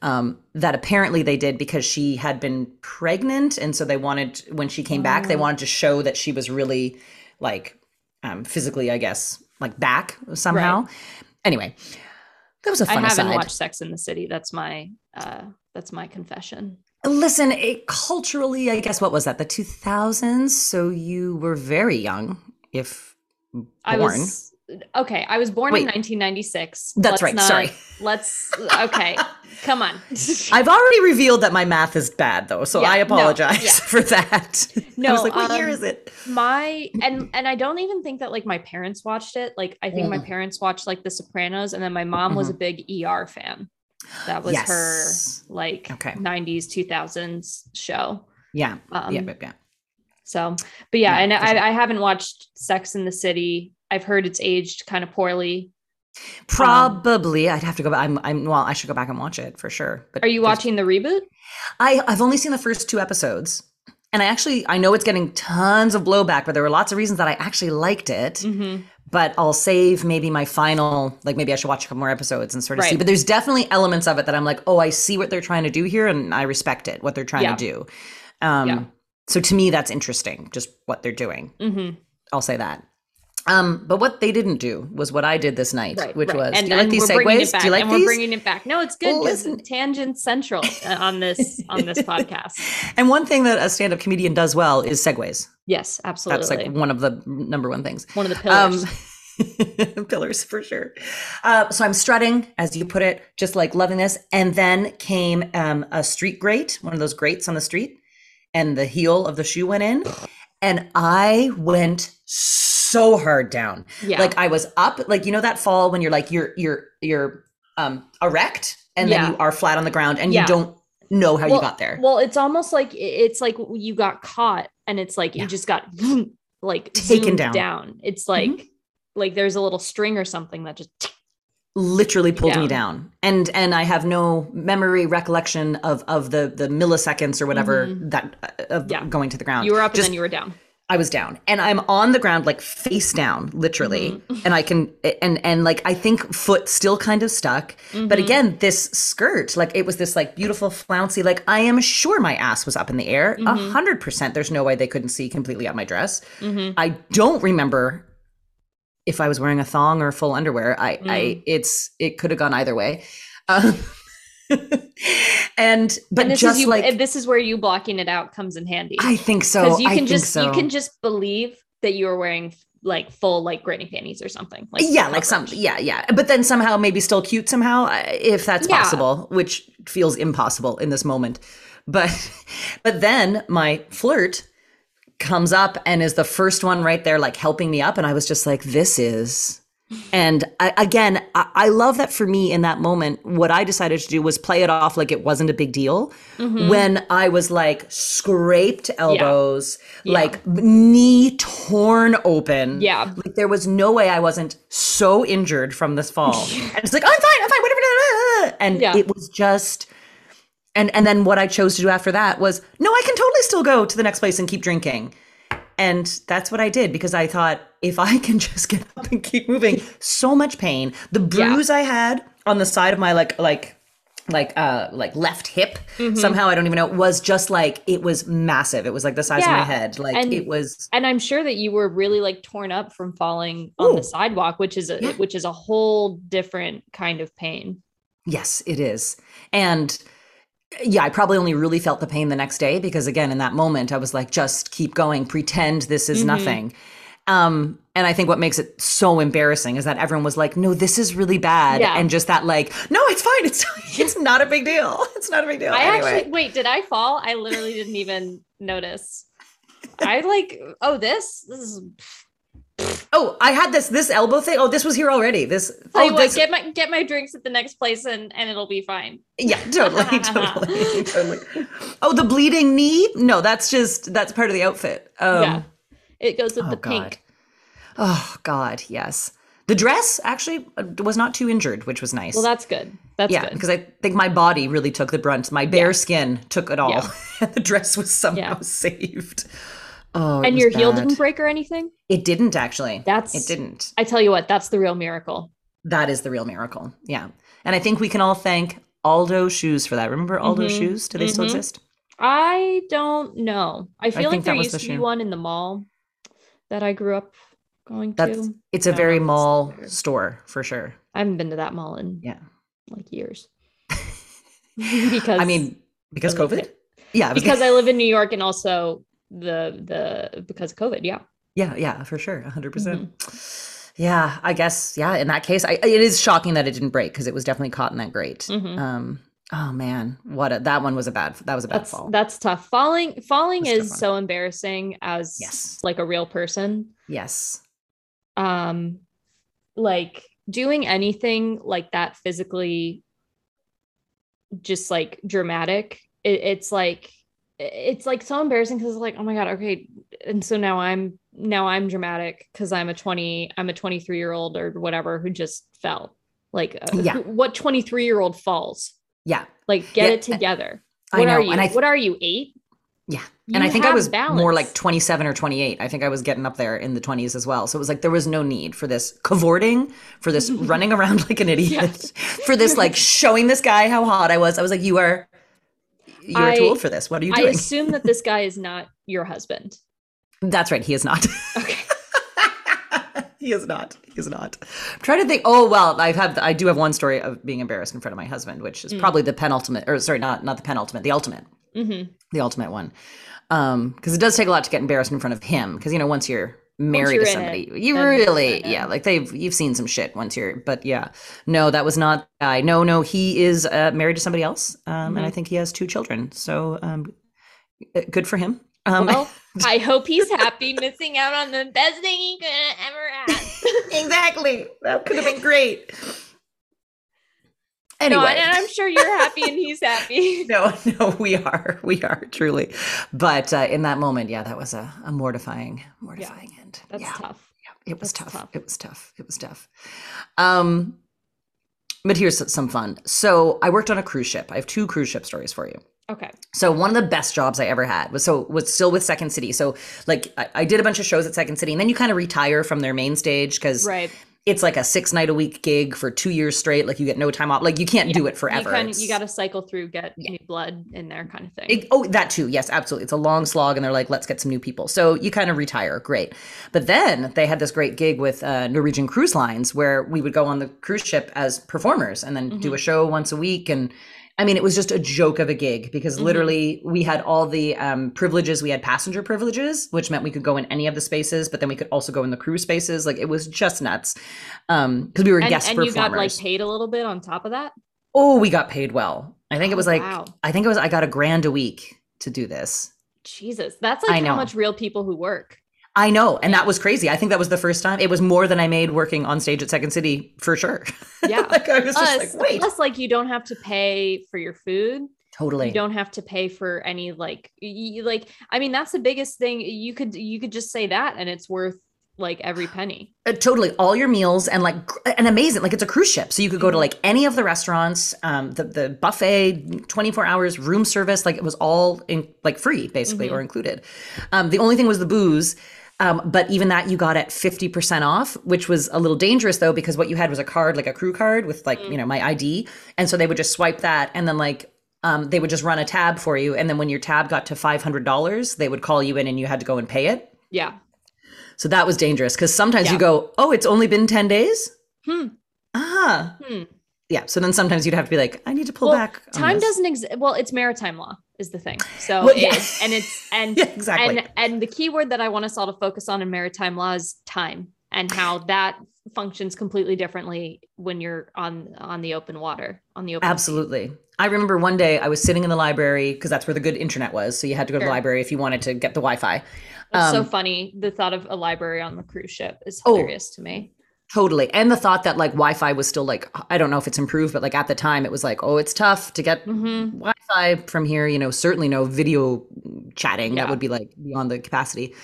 um, that apparently they did because she had been pregnant. And so they wanted, when she came back, they Oh. wanted to show that she was really like um, physically, I guess, like back somehow. Anyway, that was a fun I haven't aside. watched Sex in the City. That's my uh that's my confession. Listen, it, culturally, I guess what was that? The 2000s. So you were very young, if born. I was okay. I was born Wait. in 1996. That's Let's right, not- sorry. Let's okay. Come on. I've already revealed that my math is bad though, so Yeah, I no, apologize yeah. for that. I No, was like, what year um, is it? my and and I don't even think that like my parents watched it. Like I think my Mm. parents watched like The Sopranos, and then my mom was a big ER fan. That was Yes. her like Okay. 90s 2000s show. Yeah, Um, yeah, yeah, yeah. So, but yeah, Yeah, and I, sure. I haven't watched Sex in the City. I've heard it's aged kind of poorly. Probably, I'd have to go back. I'm, I'm. Well, I should go back and watch it for sure. But Are you watching the reboot? I, I've only seen the first two episodes, and I actually I know it's getting tons of blowback, but there were lots of reasons that I actually liked it. Mm-hmm. But I'll save maybe my final. Like maybe I should watch a couple more episodes and sort of see. But there's definitely elements of it that I'm like, oh, I see what they're trying to do here, and I respect it. What they're trying Yeah. to do. Um, Yeah. So to me, that's interesting. Just what they're doing. Mm-hmm. I'll say that. Um, but what they didn't do was what I did this night, Right, which right. was. and, do you like these we're bringing it segues? back, Do you like and these? we're bringing it back. No, it's good Well, because listen. tangent central uh, on this on this podcast. and one thing that a stand-up comedian does well is segues. Yes, absolutely. That's like one of the number one things. one of the pillars. Um, pillars for sure. Uh, so I'm strutting, as you put it, just like loving this. And then came um, a street grate, one of those grates on the street, and the heel of the shoe went in, and I went so hard down. yeah. Like I was up, like you know that fall when you're like you're you're you're um erect, and Yeah. then you are flat on the ground, and Yeah. you don't know how you got there. Well, it's almost like it's like you got caught and it's like Yeah. you just got like Taken zoomed down. It's like like there's a little string or something that just literally pulled me down. down and and i have no memory recollection of of the the milliseconds or whatever Mhm. that uh, of Yeah. going to the ground you were up Just- and then you were down. I was down and i'm on the ground like face down literally Mm-hmm. and i can and and like i think foot still kind of stuck but Mhm. again this skirt like it was this like beautiful flouncy like i am sure my ass was up in the air a Mhm. hundred percent there's no way they couldn't see completely out my dress Mhm. I don't remember if I was wearing a thong or full underwear. I, I Mm. it's it could have gone either way. Um, and but and this just is you like this is where you blocking it out comes in handy. I think so. Because you can think just so. you can just believe that you are wearing like full like granny panties or something. Like yeah, like some yeah, yeah. But then somehow maybe still cute somehow uh, if that's Yeah. possible, which feels impossible in this moment. But but then my flirt comes up and is the first one right there like helping me up and I was just like this is and I, again I, I love that for me in that moment what I decided to do was play it off like it wasn't a big deal Mhm. when I was like scraped elbows Yeah. like knee torn open yeah. like there was no way I wasn't so injured from this fall. and it's like, I'm fine, I'm fine, whatever. And Yeah. it was just and and then what I chose to do after that was, no, I can totally still go to the next place and keep drinking. And that's what I did because I thought if I can just get up and keep moving, so much pain. The Yeah. bruise I had on the side of my like like like uh like left hip Mhm. somehow I don't even know was just like it was massive. It was like the size of my head. Like And- it was and I'm sure that you were really like torn up from falling on Ooh. the sidewalk, which is a Yeah. which is a whole different kind of pain. Yes, it is. And yeah, I probably only really felt the pain the next day because again, in that moment, I was like, just keep going, pretend this is Mhm. nothing. Um, and I think what makes it so embarrassing is that everyone was like, no, this is really bad. Yeah. And just that like, no, it's fine. It's it's not a big deal. It's not a big deal. I anyway. actually wait, did I fall? I literally didn't even notice. I like, oh, this this is oh, I had this this elbow thing. Oh, this was here already. This tell oh what, this get my get my drinks at the next place and and it'll be fine. Yeah, totally, totally, totally. Oh, the bleeding knee? No, that's just that's part of the outfit. Um, yeah. It goes with oh, the God. pink. Oh God, yes. The dress actually uh, was not too injured, which was nice. Well, that's good. That's yeah, because I think my body really took the brunt. My bare Yeah. skin took it all, Yeah. and the dress was somehow Yeah. saved. Oh, and your heel didn't break or anything? It didn't actually. That's It didn't. I tell you what, that's the real miracle. That is the real miracle. Yeah, and I think we can all thank Aldo shoes for that. Remember Aldo Mhm. shoes? Do they still Mhm. exist? I don't know. I feel like think there used the to be one in the mall that I grew up going That's to. it's a very know if it's mall there. store for sure. I haven't been to that mall in Yeah. like years. because I mean, because COVID. Yeah, I because I live in New York and also the the because of COVID, yeah. Yeah, yeah, for sure. 100%. percent Mm-hmm. Yeah, I guess. Yeah, in that case, I, it is shocking that it didn't break because it was definitely caught in that grate. Mhm. Um, oh man, what a that one was a bad. That was a bad That's fall. that's tough. Falling falling That's is so embarrassing as Yes. like a real person. yes. Um like doing anything like that physically just like dramatic. It, it's like it's like so embarrassing because it's like oh my god okay and so now i'm now i'm dramatic because i'm a 20 i'm a 23 year old or whatever who just fell like uh, Yeah. who- what 23 year old falls Yeah. like get Yeah, it together I what know, are you and I th- what are you eight Yeah. You and I think I was more like 27 or 28. I think I was getting up there in the 20s as well. So it was like there was no need for this cavorting, for this running around like an idiot, for this like showing this guy how hot I was. I was like, you are you are I- too old for this. What are you doing? i assume that this guy is not your husband That's right. He is not. okay he is not. He is not. I'm trying to think. Oh well, I've had. I do have one story of being embarrassed in front of my husband, which is Mm. probably the penultimate, or sorry, not not the penultimate, the ultimate, hmm the ultimate one. Um, because it does take a lot to get embarrassed in front of him. Because you know, once you're married to somebody, it, you really, yeah, like they've you've seen some shit once you're. But yeah, no, that was not. I no, no, he is uh, married to somebody else, um, and I Mhm. think he has two children. So, um, uh, good for him. Um, well i hope he's happy missing out on the best thing he could ever had exactly. That could have been great. no, Anyway. and i'm sure you're happy and he's happy no, no, we are. We are truly. But uh, in that moment, yeah, that was a, a mortifying, mortifying that's yeah, tough it was tough. tough. It was tough. It was tough. Um, but here's some fun. So I worked on a cruise ship. I have two cruise ship stories for you. okay So one of the best jobs I ever had was so was still with Second City. So like I, I did a bunch of shows at Second City, and then you kind of retire from their main stage because right it's like a six night a week gig for two years straight. Like you get no time off. Like you can't do it forever. you kind It's- you got to cycle through get Yeah. new blood in there kind of thing It- oh, that too. Yes, absolutely. It's a long slog, and they're like, let's get some new people. So you kind of retire. Great. But then they had this great gig with uh, Norwegian Cruise Lines where we would go on the cruise ship as performers and then do a show once a week. And I mean, it was just a joke of a gig because Mhm. literally we had all the um, privileges. We had passenger privileges, which meant we could go in any of the spaces, but then we could also go in the crew spaces. Like it was just nuts because we were and, guest and you got like paid a little bit on top of that oh, we got paid well. I think it Oh, was like, wow. I think it was, I got a grand a week to do this. jesus that's like how much real people who work I know. And that was crazy. I think that was the first time. It was more than I made working on stage at Second City for sure. Yeah. like I was just plus, like, wait. plus like you don't have to pay for your food totally. you don't have to pay for any like you, like i mean that's the biggest thing you could you could just say that and it's worth like every penny Uh, totally. All your meals and like, and amazing. Like it's a cruise ship. So you could go to Mhm. like any of the restaurants, um, the, the buffet, 24 hours, room service. Like it was all in like free basically Mhm. or included. Um, the only thing was the booze. Um, but even that you got at 50% off, which was a little dangerous though, because what you had was a card, like a crew card with like, Mm. you know, my ID. And so they would just swipe that and then like, um, they would just run a tab for you. And then when your tab got to $500, they would call you in and you had to go and pay it. yeah So that was dangerous because sometimes Yeah. you go, oh, it's only been 10 days? hmm. Ah. Hmm. Yeah. So then sometimes you'd have to be like, I need to pull Well, back. time this. doesn't exist well it's maritime law is the thing so Well, it- and it's and Yeah, exactly. and and the key word that i want us all to focus on in maritime law is time and how that functions completely differently when you're on on the open water on the open sea. Absolutely. I remember one day I was sitting in the library because that's where the good internet was. So you had to go to the library if you wanted to get the Wi Fi. It's so Um, funny. The thought of a library on the cruise ship is Oh. hilarious to me. Totally. And the thought that like Wi Fi was still like, I don't know if it's improved, but like at the time it was like, oh, it's tough to get hmm Wi Fi from here. You know, certainly no video chatting. That would be like beyond the capacity.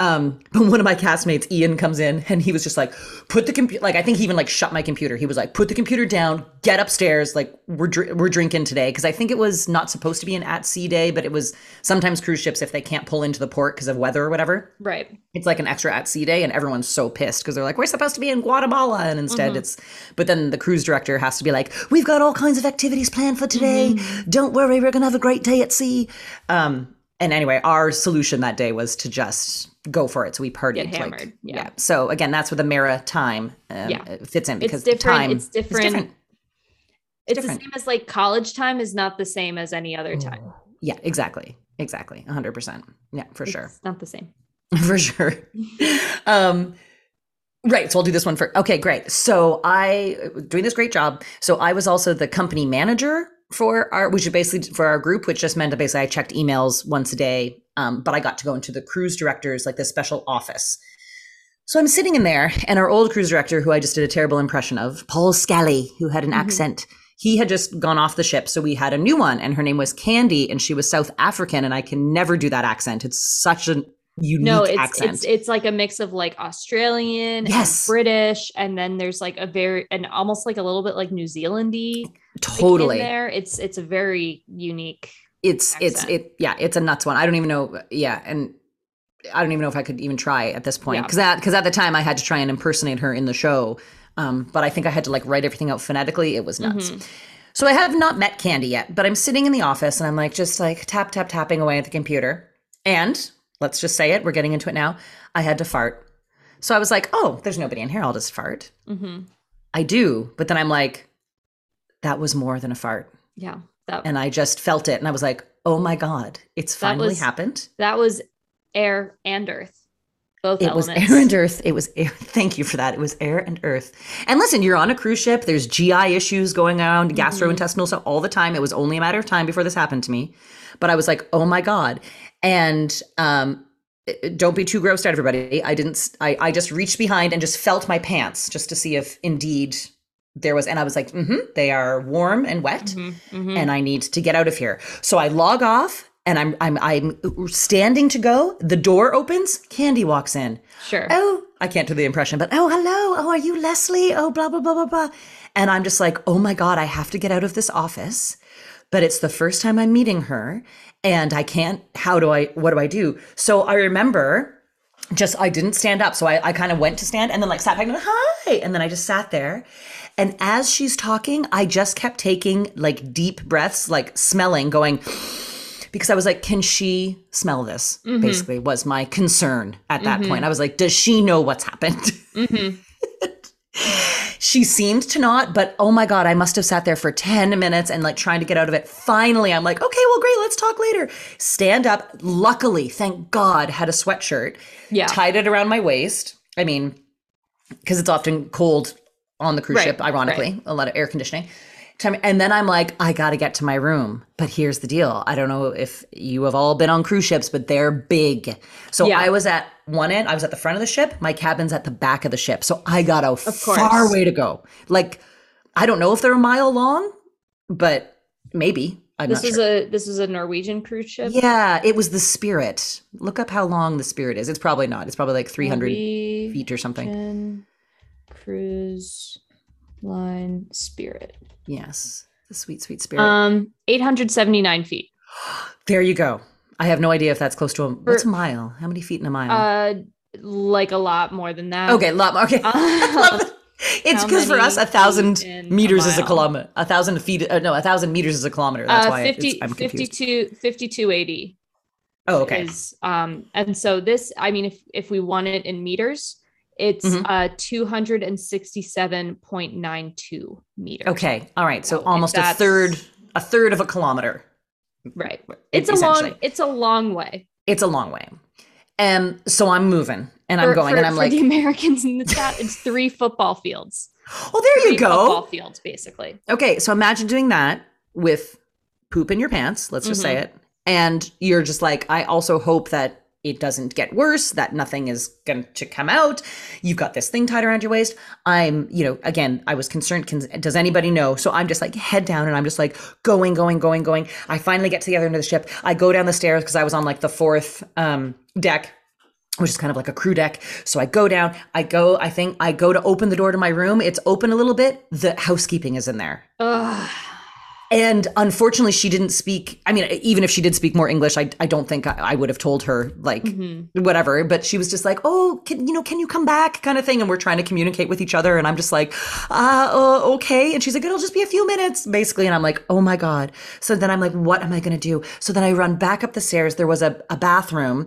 Um, but one of my castmates, Ian, comes in and he was just like, put the computer, like, I think he even like shut my computer. He was like, put the computer down, get upstairs. Like, we're, dr- we're drinking today. Cause I think it was not supposed to be an at sea day, but it was sometimes cruise ships, if they can't pull into the port because of weather or whatever, Right. it's like an extra at sea day. And everyone's so pissed because they're like, we're supposed to be in Guatemala. And instead Mhm. it's, but then the cruise director has to be like, we've got all kinds of activities planned for today. Don't worry, we're going to have a great day at sea. Um, and anyway, our solution that day was to just go for it. So we partied. Get like- hammered, yeah. So again, that's where the maritime um, Yeah. fits in because It's different. time it's is different. different. It's, different. the same as like college time is not the same as any other time. Yeah, exactly. Exactly. 100%. Yeah, for sure. It's not the same. for sure. Um, Right. So I'll do this one for. Okay, great. So I doing this great job. So I was also the company manager for our, which is basically for our group, which just meant that basically I checked emails once a day. Um, but I got to go into the cruise directors, like this special office. So I'm sitting in there, and our old cruise director, who I just did a terrible impression of, Paul Scally, who had an Mhm. accent, he had just gone off the ship. So we had a new one, and her name was Candy, and she was South African, and I can never do that accent. It's such a unique No, it's accent. it's it's like a mix of like Australian Yes. and British, and then there's like a very and almost like a little bit like New Zealandy totally. there. It's it's a very unique. it's it's it yeah it's a nuts one i don't even know yeah and i don't even know if i could even try at this point Yeah. because that because at the time i had to try and impersonate her in the show um but i think i had to like write everything out phonetically it was nuts Mhm. so i have not met candy yet but i'm sitting in the office and i'm like just like tap tap tapping away at the computer and let's just say it we're getting into it now i had to fart so i was like oh there's nobody in here i'll just fart Mhm. i do but then i'm like that was more than a fart Yeah, that and I just felt it, and I was like, "Oh my god, it's finally was- happened!" that was air and earth, both It was air and earth. It was air. Thank you for that. It was air and earth. And listen, you're on a cruise ship. There's GI issues going on, mm-hmm. gastrointestinal stuff all the time. It was only a matter of time before this happened to me. But I was like, "Oh my god!" And um, eh, eh, don't be too grossed out, everybody. I didn't. I, I just reached behind and just felt my pants just to see if indeed there was. And I was like, "Mm-hmm. They are warm and wet." Mhm, mhm. and I need to get out of here. So I log off and I'm I'm I'm standing to go. The door opens. Candy walks in. sure. Oh, I can't do the impression, but oh, hello. Oh, are you Leslie? Oh, blah blah blah blah blah. And I'm just like, oh my god, I have to get out of this office. But it's the first time I'm meeting her, and I can't. How do I? What do I do? So I remember. Just I didn't stand up, so I, I kind of went to stand and then like sat back and went, hi, and then I just sat there. And as she's talking, I just kept taking like deep breaths, like smelling, going, because I was like, can she smell this? Mhm. Basically, was my concern at that Mhm. point. I was like, does she know what's happened? Mhm. she seemed to not, but oh my God, I must have sat there for 10 minutes and like trying to get out of it. Finally, I'm like, okay, well, great, let's talk later. Stand up. Luckily, thank God, had a sweatshirt, Yeah. tied it around my waist. I mean, because it's often cold on the cruise Right, ship, ironically, a lot of air conditioning. And then I'm like, I got to get to my room. But here's the deal. I don't know if you have all been on cruise ships, but they're big. So Yeah. I was at one end, I was at the front of the ship. My cabin's at the back of the ship. So I got a far way to go. Like, I don't know if they're a mile long, but maybe. I'm This was sure. a this is a Norwegian cruise ship. yeah, it was the Spirit. Look up how long the Spirit is. It's probably not. It's probably like 300 Norwegian feet or something. Cruise line Spirit. Yes. The sweet, sweet Spirit. Um, 879 feet. There you go. I have no idea if that's close to a what's a mile. How many feet in a mile? Uh, like a lot more than that. okay, a lot more. Okay. It's because for us, a thousand in a meters is a kilometer. A thousand feet. Uh, no, a thousand meters is a kilometer. That's uh, why 50, it's, I'm confused. 52, 5280 oh, okay. is um and so this i mean if if we want it in meters it's Mhm. uh 267.92 meters Okay. All right. So almost a third, a third of a kilometer. right it's a long it's a long way It's a long way. And so I'm moving and I'm going for, and I'm for like, the americans in the chat it's three football fields oh, there three you go. football fields basically Okay, so imagine doing that with poop in your pants, let's just say Mm-hmm. it. And you're just like, I also hope that it doesn't get worse, that nothing is going to come out. You've got this thing tied around your waist. I'm, you know, again, I was concerned, can, does anybody know? So I'm just like head down and I'm just like going, going, going, going. I finally get to the other end of the ship. I go down the stairs because I was on like the fourth um, deck which is kind of like a crew deck. So I go down, I go, I think I go to open the door to my room. It's open a little bit. The housekeeping is in there. Ugh. And unfortunately, she didn't speak. I mean, even if she did speak more English, I, I don't think I, I would have told her, like, Mhm. whatever. But she was just like, oh, can, you know, can you come back kind of thing. And we're trying to communicate with each other. And I'm just like, uh, uh, okay. And she's like, it'll just be a few minutes, basically. And I'm like, oh my God. So then I'm like, what am I going to do? So then I run back up the stairs. There was a, a bathroom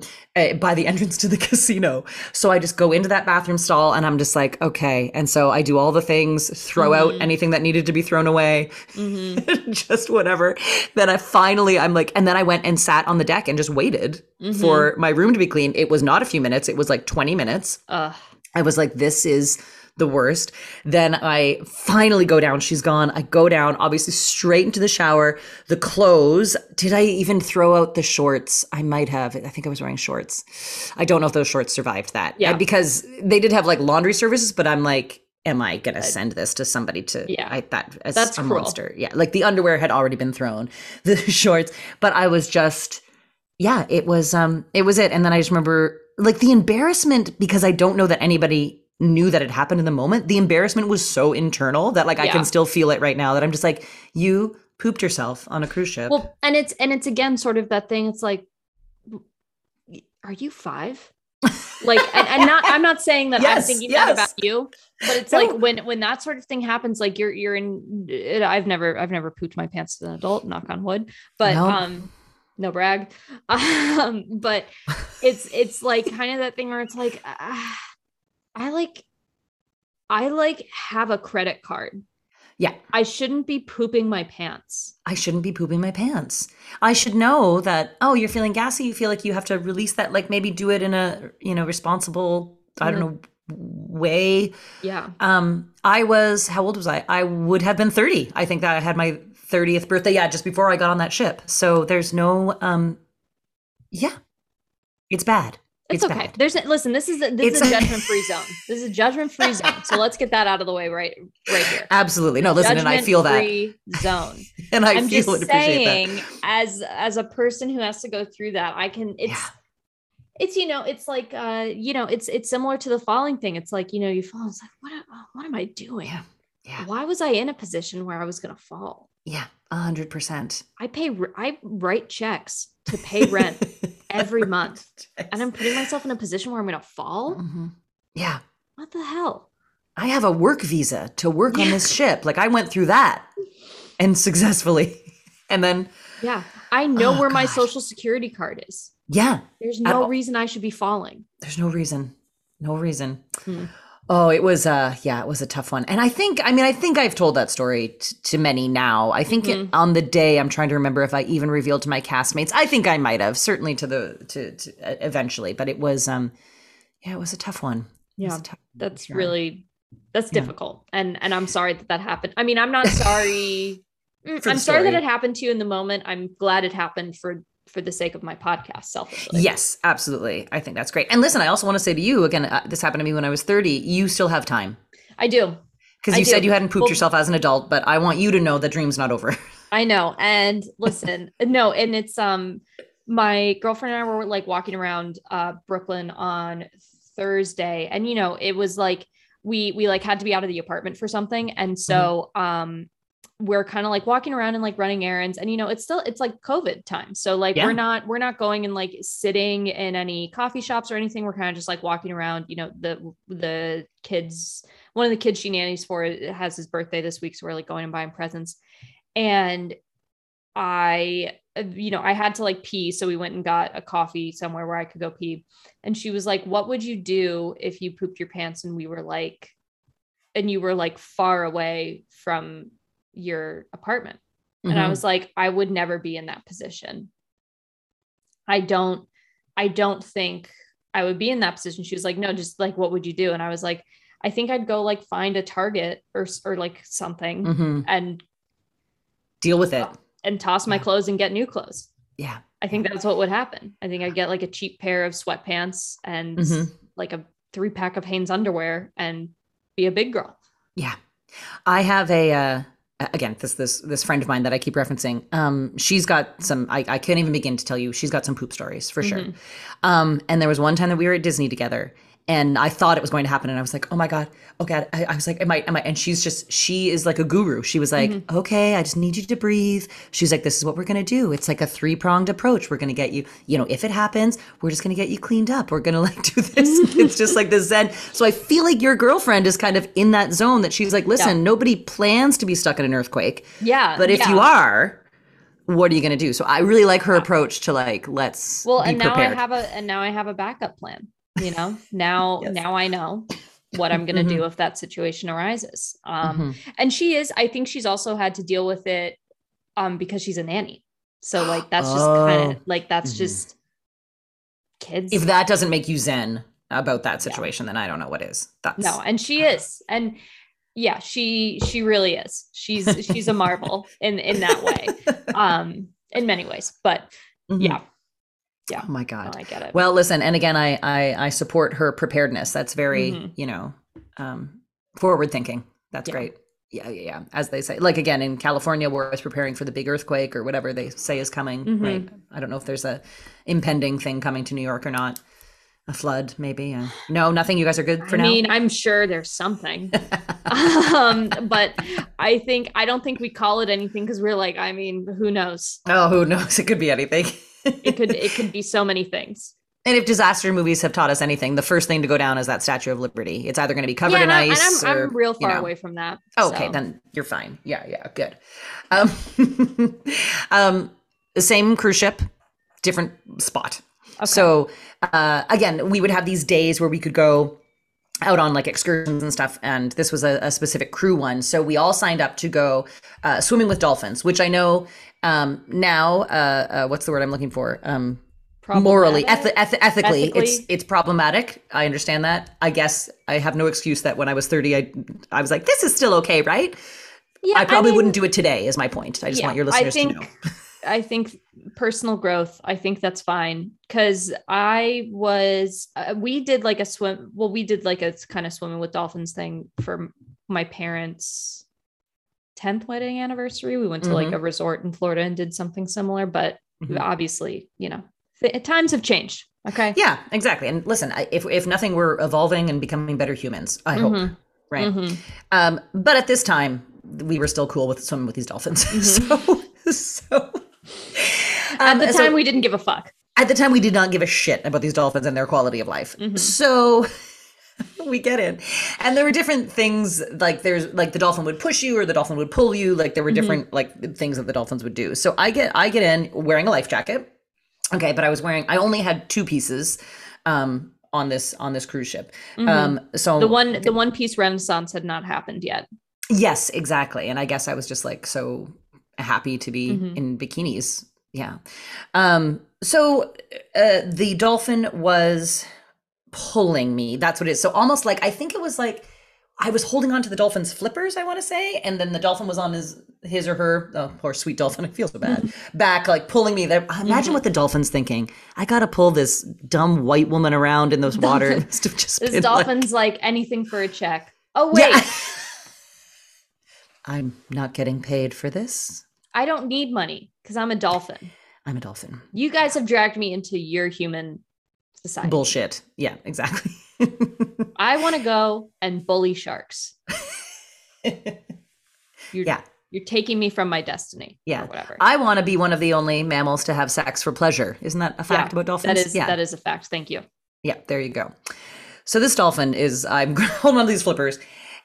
by the entrance to the casino. So I just go into that bathroom stall and I'm just like, okay. And so I do all the things, throw out anything that needed to be thrown away Mhm. just whatever. Then I finally, I'm like, and then I went and sat on the deck and just waited Mhm. for my room to be clean. It was not a few minutes, it was like 20 minutes. Ugh. I was like, this is the worst. Then I finally go down. She's gone. I go down, obviously straight into the shower. The clothes. Did I even throw out the shorts? I might have. I think I was wearing shorts. I don't know if those shorts survived that. Yeah. Because they did have like laundry services, but I'm like, am I gonna send this to somebody to Yeah. I that as That's a cruel. monster. Yeah. Like the underwear had already been thrown. The shorts. But I was just yeah, it was um it was it. And then I just remember like the embarrassment because I don't know that anybody knew that it happened in the moment. The embarrassment was so internal that like I can still feel it right now that I'm just like, you pooped yourself on a cruise ship. Well, and it's and it's again sort of that thing. It's like, are you five? Like, and, and not. I'm not saying that I'm thinking yes. that about you, but it's No. like when when that sort of thing happens, like you're you're in. It, I've never I've never pooped my pants as an adult. Knock on wood. But No. um, no brag. Um, but it's it's like kind of that thing where it's like, ah, I like, I like have a credit card. Yeah. I shouldn't be pooping my pants. I shouldn't be pooping my pants. I should know that, oh, you're feeling gassy. You feel like you have to release that, like maybe do it in a, you know, responsible, I don't know, way. Yeah. Um, I was, how old was I? I would have been 30. I think that I had my 30th birthday. Yeah, just before I got on that ship. So there's no, um, yeah, it's bad. It's, It's okay. bad. There's listen. This is a, this It's- is a judgment free zone. This is a judgment free zone. So let's get that out of the way right right here. Absolutely. No, listen, and I feel that. Zone. And I I'm feel just and appreciate that. saying, as as a person who has to go through that, I can. It's Yeah. it's you know, it's like uh, you know, it's it's similar to the falling thing. It's like you know, you fall. It's like what am- what am I doing? Yeah. Yeah. Why was I in a position where I was gonna fall? Yeah. A hundred percent. I pay. I write checks to pay rent every month, and I'm putting myself in a position where I'm gonna fall. Mhm. Yeah. What the hell? I have a work visa to work on this ship. Like I went through that and successfully. And then, Yeah, I know Oh, where my social security card is. yeah, There's no reason I should be falling. there's no reason. No reason. Hmm. Oh, it was uh yeah, it was a tough one. And I think I mean I think I've told that story t- to many now. I think it, Mhm. on the day I'm trying to remember if I even revealed to my castmates. I think I might have, certainly to the to, to uh, eventually, but it was um yeah, it was a tough one. Yeah, tough that's really that's Yeah. difficult, and and I'm sorry that that happened. I mean, I'm not sorry. Mm, I'm sorry that it happened to you in the moment. I'm glad it happened for for the sake of my podcast. Selfishly, Yes, absolutely. I think that's great. And listen, I also want to say to you again, uh, this happened to me when I was 30. You still have time I do. because you said you hadn't pooped Well- yourself as an adult, but I want you to know the dream's not over. I know. And listen, no, and it's um my girlfriend and I were like walking around uh Brooklyn on Thursday and you know, it was like we we like had to be out of the apartment for something and so um we're kind of like walking around and like running errands and you know it's still it's like covid time so like Yeah. we're not we're not going and like sitting in any coffee shops or anything we're kind of just like walking around you know the the kids one of the kids she nannies for has his birthday this week so we're like going and buying presents and I, you know, I had to like pee. So we went and got a coffee somewhere where I could go pee. And she was like, What would you do if you pooped your pants and we were like, and you were like far away from your apartment? And I Mhm. was like, I would never be in that position. I don't, I don't think I would be in that position. She was like, No, just like, what would you do? And I was like, I think I'd go like find a Target or, or like something Mhm. and Deal with it. and toss my Yeah. clothes and get new clothes. Yeah. I think that's what would happen. I think I'd get like a cheap pair of sweatpants and Mhm. like a three pack of Hanes underwear and be a big girl. Yeah. I have a uh again this this this friend of mine that I keep referencing. Um she's got some I, I can't even begin to tell you she's got some poop stories for sure. Mhm. Um and there was one time that we were at Disney together and I thought it was going to happen and I was like, "Oh my god. Oh god." I, I was like, "Am I am I?" And she's just she is like a guru. She was like, Mm-hmm. "Okay, I just need you to breathe." She's like, "This is what we're going to do. It's like a three-pronged approach. We're going to get you, you know, if it happens, we're just going to get you cleaned up. We're going to like do this." it's just like the zen. So I feel like your girlfriend is kind of in that zone that she's like, "Listen, Yeah. nobody plans to be stuck in an earthquake, Yeah. but if yeah. you are, what are you going to do?" So I really like her approach to like, let's well, and now prepared. I have a and now I have a backup plan. You know, now Yes. now I know what I'm gonna do Mhm. if that situation arises. Um, Mhm. and she is, I think she's also had to deal with it um because she's a nanny. So like that's just kind Oh. of like that's Mhm. just kids. If that doesn't make you zen, about that situation, then I don't know what is. That's No, and she is. And yeah, she she really is. She's she's a marvel in in that way. Um in many ways. But Mhm. yeah, yeah. Oh my no, god. I get it. Well, listen, and again, I I, I support her preparedness. That's very Mhm. you know um, forward thinking. That's Yeah. great. Yeah, yeah, yeah. As they say, like again in California, we're always preparing for the big earthquake or whatever they say is coming. Mhm. Right. I don't know if there's a impending thing coming to New York or not. A flood, maybe. Uh, no, nothing. You guys are good for I now. I mean, I'm sure there's something. um, but I think I don't think we call it anything because we're like, I mean, who knows? oh, who knows? It could be anything. It could it could be so many things. And if disaster movies have taught us anything, the first thing to go down is that Statue of Liberty. It's either going to be covered yeah, in and, ice and I'm, or I'm real you far know. away from that. Okay, so. then you're fine. Yeah, yeah, good. Um, um, the same cruise ship, different spot. Okay. So uh, again, we would have these days where we could go out on like excursions and stuff, and this was a, a specific crew one. So we all signed up to go uh, swimming with dolphins, which I know um, now. Uh, uh, what's the word I'm looking for? Um, morally eth- eth- ethically, it's Ethically? it's problematic i understand that i guess i have no excuse that when i was 30 i i was like this is still okay right Yeah, i probably mean, wouldn't do it today is my point i just yeah, want your I listeners think- to know I think personal growth. I think that's fine because I was. Uh, we did like a swim. Well, we did like a kind of swimming with dolphins thing for my parents' tenth wedding anniversary. We went to like Mhm. a resort in Florida and did something similar, but Mhm. obviously, you know, th- times have changed. Okay. yeah exactly and listen if if nothing we're evolving and becoming better humans i hope Mhm. right Mhm. um but at this time we were still cool with swimming with these dolphins Mhm. so so At um, the so- time, we didn't give a fuck. at the time we did not give a shit about these dolphins and their quality of life Mhm. so we get in and there were different things like there's like the dolphin would push you or the dolphin would pull you like there were Mhm. different like things that the dolphins would do so i get i get in wearing a life jacket okay but i was wearing i only had two pieces um on this on this cruise ship Mhm. um so the one, the one piece renaissance had not happened yet. Yes, exactly. And I guess I was just like so happy to be Mhm. in bikinis. Yeah. Um so uh the dolphin was pulling me. That's what it is. So almost like I think it was like I was holding on to the dolphin's flippers, I want to say, and then the dolphin was on his his or her, oh poor sweet dolphin, I feel so bad, back like pulling me there. Imagine Mhm. what the dolphin's thinking. I gotta pull this dumb white woman around in those water. It must have just This been like- dolphin's like anything for a check. Oh wait, Yeah. I'm not getting paid for this. I don't need money because I'm a dolphin. I'm a dolphin. You guys have dragged me into your human society. Bullshit. Yeah, exactly. I want to go and bully sharks. You're, Yeah. you're taking me from my destiny. Yeah. or whatever. I want to be one of the only mammals to have sex for pleasure. Isn't that a fact Yeah, about dolphins? that is yeah. that is a fact. Thank you. Yeah, there you go. So this dolphin is I'm holding on to these flippers,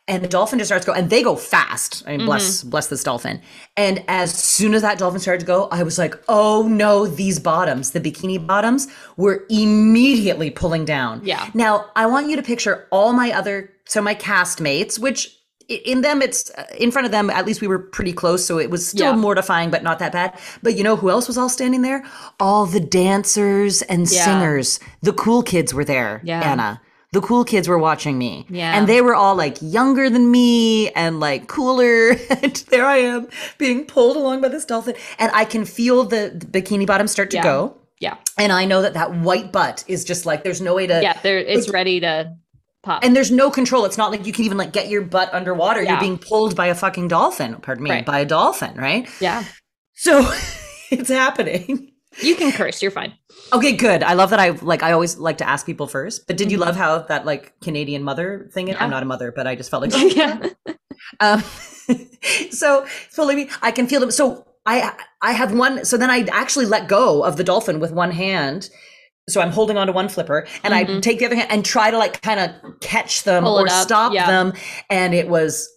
and the dolphin just starts to go, and they go fast. I mean, bless Mm-hmm. bless this dolphin. And as soon as that dolphin started to go, I was like, oh no, these bottoms, the bikini bottoms, were immediately pulling down. Yeah. Now I want you to picture all my other, so my castmates, which in them it's uh, in front of them at least we were pretty close so it was still Yeah. mortifying but not that bad but you know who else was all standing there all the dancers and Yeah. singers the cool kids were there Yeah. anna the cool kids were watching me Yeah. and they were all like younger than me and like cooler and there i am being pulled along by this dolphin and i can feel the, the bikini bottom start to Yeah. go Yeah. and i know that that white butt is just like there's no way to Yeah. There it's ready to pop. and there's no control. It's not like you can even like get your butt underwater. You're being pulled by a fucking dolphin. Pardon me, Right. by a dolphin, right? yeah. So it's happening. You can curse. You're fine. Okay, good. I love that. I like. I always like to ask people first. But did you Mhm. love how that like Canadian mother thing? Yeah. I'm not a mother, but I just felt like yeah. um, so fully me, I can feel them. So I I have one. So then I actually let go of the dolphin with one hand. So I'm holding onto one flipper, and I Mhm. take the other hand and try to like kind of catch them Pull or stop yeah. them. And it was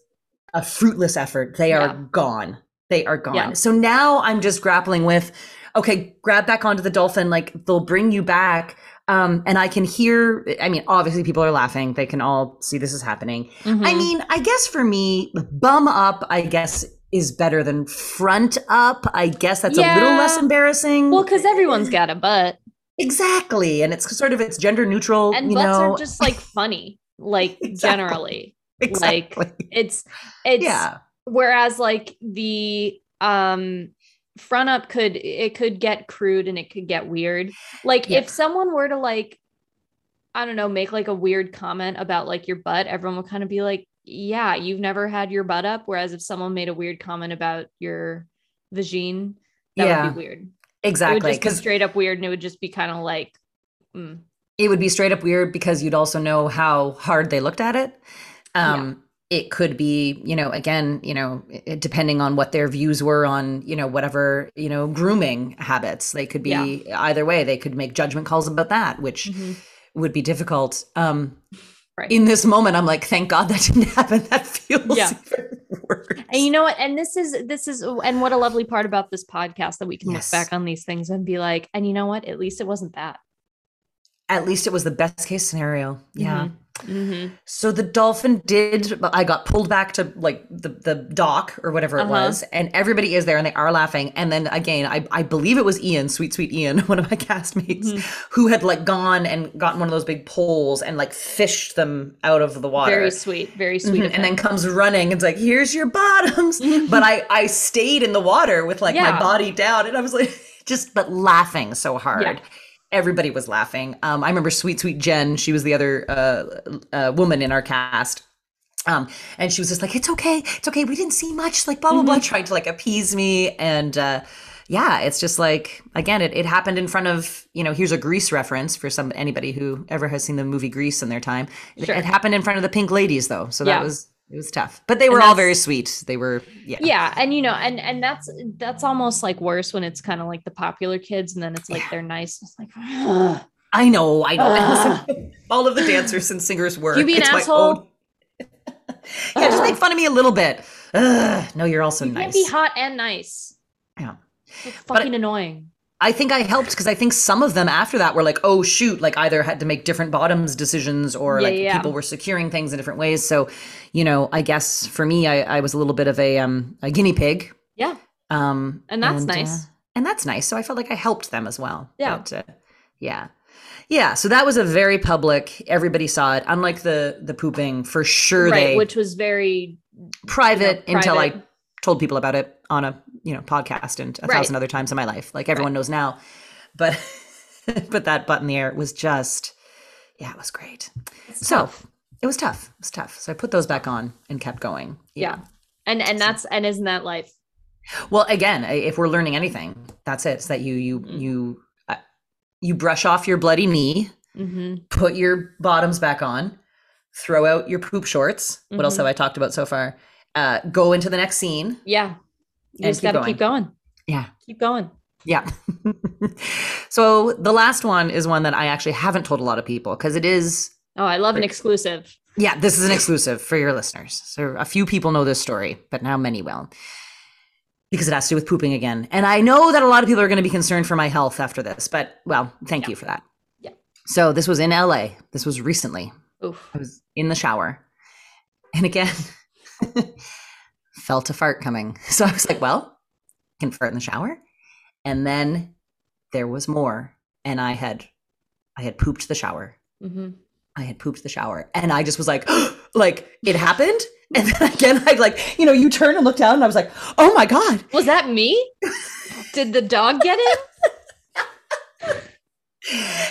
a fruitless effort. They are Yeah. gone. They are gone. So now I'm just grappling with, okay, grab back onto the dolphin. Like they'll bring you back. Um, and I can hear, I mean, obviously people are laughing. They can all see this is happening. I Mhm. mean, I guess for me, bum up, I guess, is better than front up. I guess that's a little less embarrassing. well, because everyone's got a butt. exactly and it's sort of it's gender neutral and butts know are just like funny like Exactly. generally exactly like it's it's yeah whereas like the um front up could it could get crude and it could get weird. Like Yeah. if someone were to like i don't know make like a weird comment about like your butt everyone would kind of be like yeah you've never had your butt up. Whereas if someone made a weird comment about your vagine that Yeah, would be weird. It exactly would just be straight up weird and it would just be kind of like mm, it would be straight up weird because you'd also know how hard they looked at it. Um it could be you know again you know depending on what their views were on you know whatever you know grooming habits they could be either way they could make judgment calls about that which mhm. would be difficult um Right. in this moment i'm like thank god that didn't happen that feels Yeah. And you know what? And this is this is and what a lovely part about this podcast that we can Yes. look back on these things and be like, and you know what? At least it wasn't that. at least it was the best case scenario yeah Mhm. So the dolphin did. I got pulled back to like the the dock or whatever it Uh-huh. was, and everybody is there and they are laughing. And then again, I I believe it was Ian, sweet sweet Ian, one of my castmates, Mhm. who had like gone and gotten one of those big poles and like fished them out of the water. Very sweet, very sweet. Mhm, And then comes running. It's like, here's your bottoms. but I I stayed in the water with like Yeah. my body down, and I was like, just but laughing so hard. Yeah. Everybody was laughing. Um, I remember sweet sweet Jen. She was the other uh, uh, woman in our cast. Um, and she was just like, "It's okay, it's okay. We didn't see much." Like blah blah blah, trying to like appease me. And uh, yeah, it's just like again, it, it happened in front of you know. Here's a Grease reference for some anybody who ever has seen the movie Grease in their time. It, it happened in front of the Pink Ladies though, so Yeah. that was it was tough. But they were all very sweet. They were yeah. yeah, and you know, and and that's that's almost like worse when it's kind of like the popular kids, and then it's like Yeah. they're nice. It's like, ugh. I know, I know. Listen, all of the dancers and singers were. You be an It's asshole? own- yeah, just make fun of me a little bit. Ugh, no, you're also you nice. can't be hot and nice. Yeah. So fucking annoying. I think I helped because I think some of them after that were like, oh shoot, like either had to make different bottoms decisions or Yeah, like yeah. people were securing things in different ways. So, you know, I guess for me, I, I was a little bit of a um a guinea pig. Yeah, Um, And that's nice. uh, and that's nice. So I felt like I helped them as well. Yeah. But, uh, yeah. Yeah. So that was a very public. Everybody saw it. Unlike the the pooping, for sure right. they Which was very private you know, until I told people about it on a you know podcast and a Right. thousand other times in my life. Like everyone knows now. But but that butt in the air was just yeah, it was great. it's So tough. it was tough. It was tough. So I put those back on and kept going. Yeah. And and that's and isn't that life? Well, again, if we're learning anything, that's it. It's that you you Mhm. you uh, you brush off your bloody knee, Mm-hmm. put your bottoms back on, throw out your poop shorts. What else Mhm. have I talked about so far? Uh, go into the next scene. Yeah. You just keep gotta keep going. Yeah. Keep going. Yeah. so the last one is one that I actually haven't told a lot of people because it is, Oh, I love an exclusive. yeah, this is an exclusive for your listeners. So a few people know this story, but now many will because it has to do with pooping again. And I know that a lot of people are going to be concerned for my health after this, but well, thank you for that. Yeah. So this was in LA. This was recently. Oof. I was in the shower. And again, felt a fart coming. So I was like, well, I can fart in the shower. And then there was more. And I had I had pooped the shower. hmm I had pooped the shower. And I just was like, like it happened. And then again, I like, you know, you turn and look down and I was like, oh my God. Was that me? Did the dog get it?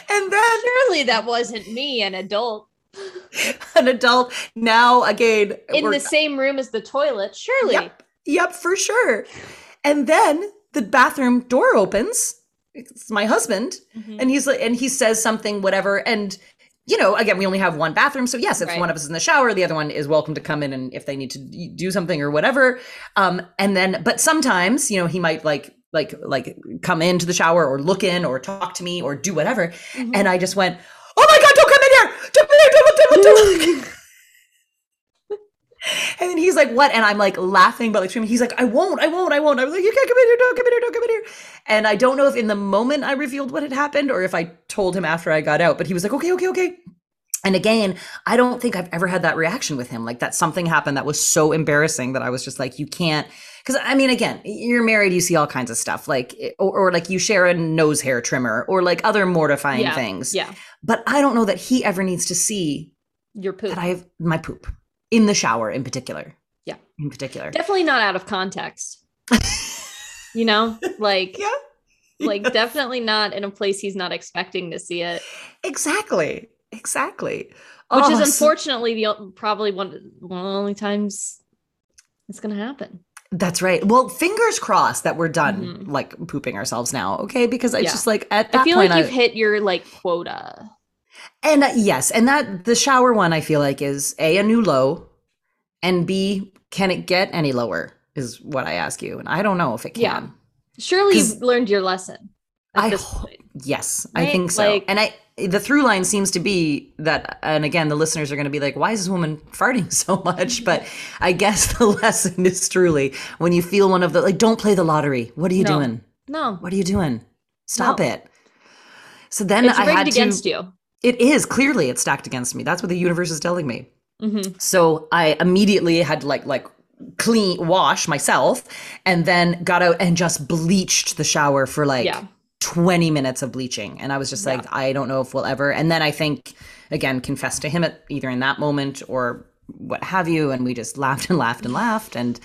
And then Surely that wasn't me, an adult. an adult now again In the same room as the toilet. Surely. Yep. Yep, for sure. And then the bathroom door opens. It's my husband, Mhm. and he's like, and he says something, whatever. And you know, again, we only have one bathroom, so yes, if Right. one of us is in the shower, the other one is welcome to come in, and if they need to do something or whatever. Um, and then, but sometimes, you know, he might like like like come into the shower or look in or talk to me or do whatever. Mhm. And I just went, "Oh my god, don't come here! Don't in here! Don't, don't, don't, don't." And then he's like, "What?" And I'm like laughing, but like screaming. He's like, "I won't! I won't! I won't!" I was like, "You can't come in here! Don't come in here! Don't come in here!" And I don't know if in the moment I revealed what had happened or if I told him after I got out. But he was like, "Okay, okay, okay." and again, I don't think I've ever had that reaction with him. Like that something happened that was so embarrassing that I was just like, you can't. Because I mean, again, you're married, you see all kinds of stuff, like, or, or like you share a nose hair trimmer or like other mortifying yeah. things. Yeah. But I don't know that he ever needs to see Your poop. that I have my poop in the shower in particular. Yeah. In particular. Definitely not out of context. you know, like, yeah. like definitely not in a place he's not expecting to see it. Exactly. Exactly. Which Oh, is so- unfortunately the probably one one of the only times it's gonna happen. That's right. Well, fingers crossed that we're done Mhm. like pooping ourselves now, okay? Because I Yeah. just like at that I feel point, like you've I, hit your like quota. and uh, yes, and that the shower one I feel like is a a new low, and b can it get any lower is what I ask you, and I don't know if it can. Yeah. Surely you've learned your lesson. At I this ho- point. Yes, I think so. Like- and I the through line seems to be that and again the listeners are going to be like why is this woman farting so much? But I guess the lesson is truly when you feel one of the like don't play the lottery. What are you No. doing? No, What are you doing? Stop No. it. So then it's I rigged had against to you. It is clearly it's stacked against me. That's what the universe is telling me. hmm So I immediately had to like like clean wash myself and then got out and just bleached the shower for like Yeah. 20 minutes of bleaching and I was just like I don't know if we'll ever and then I think again confessed to him at either in that moment or what have you and we just laughed and laughed and laughed and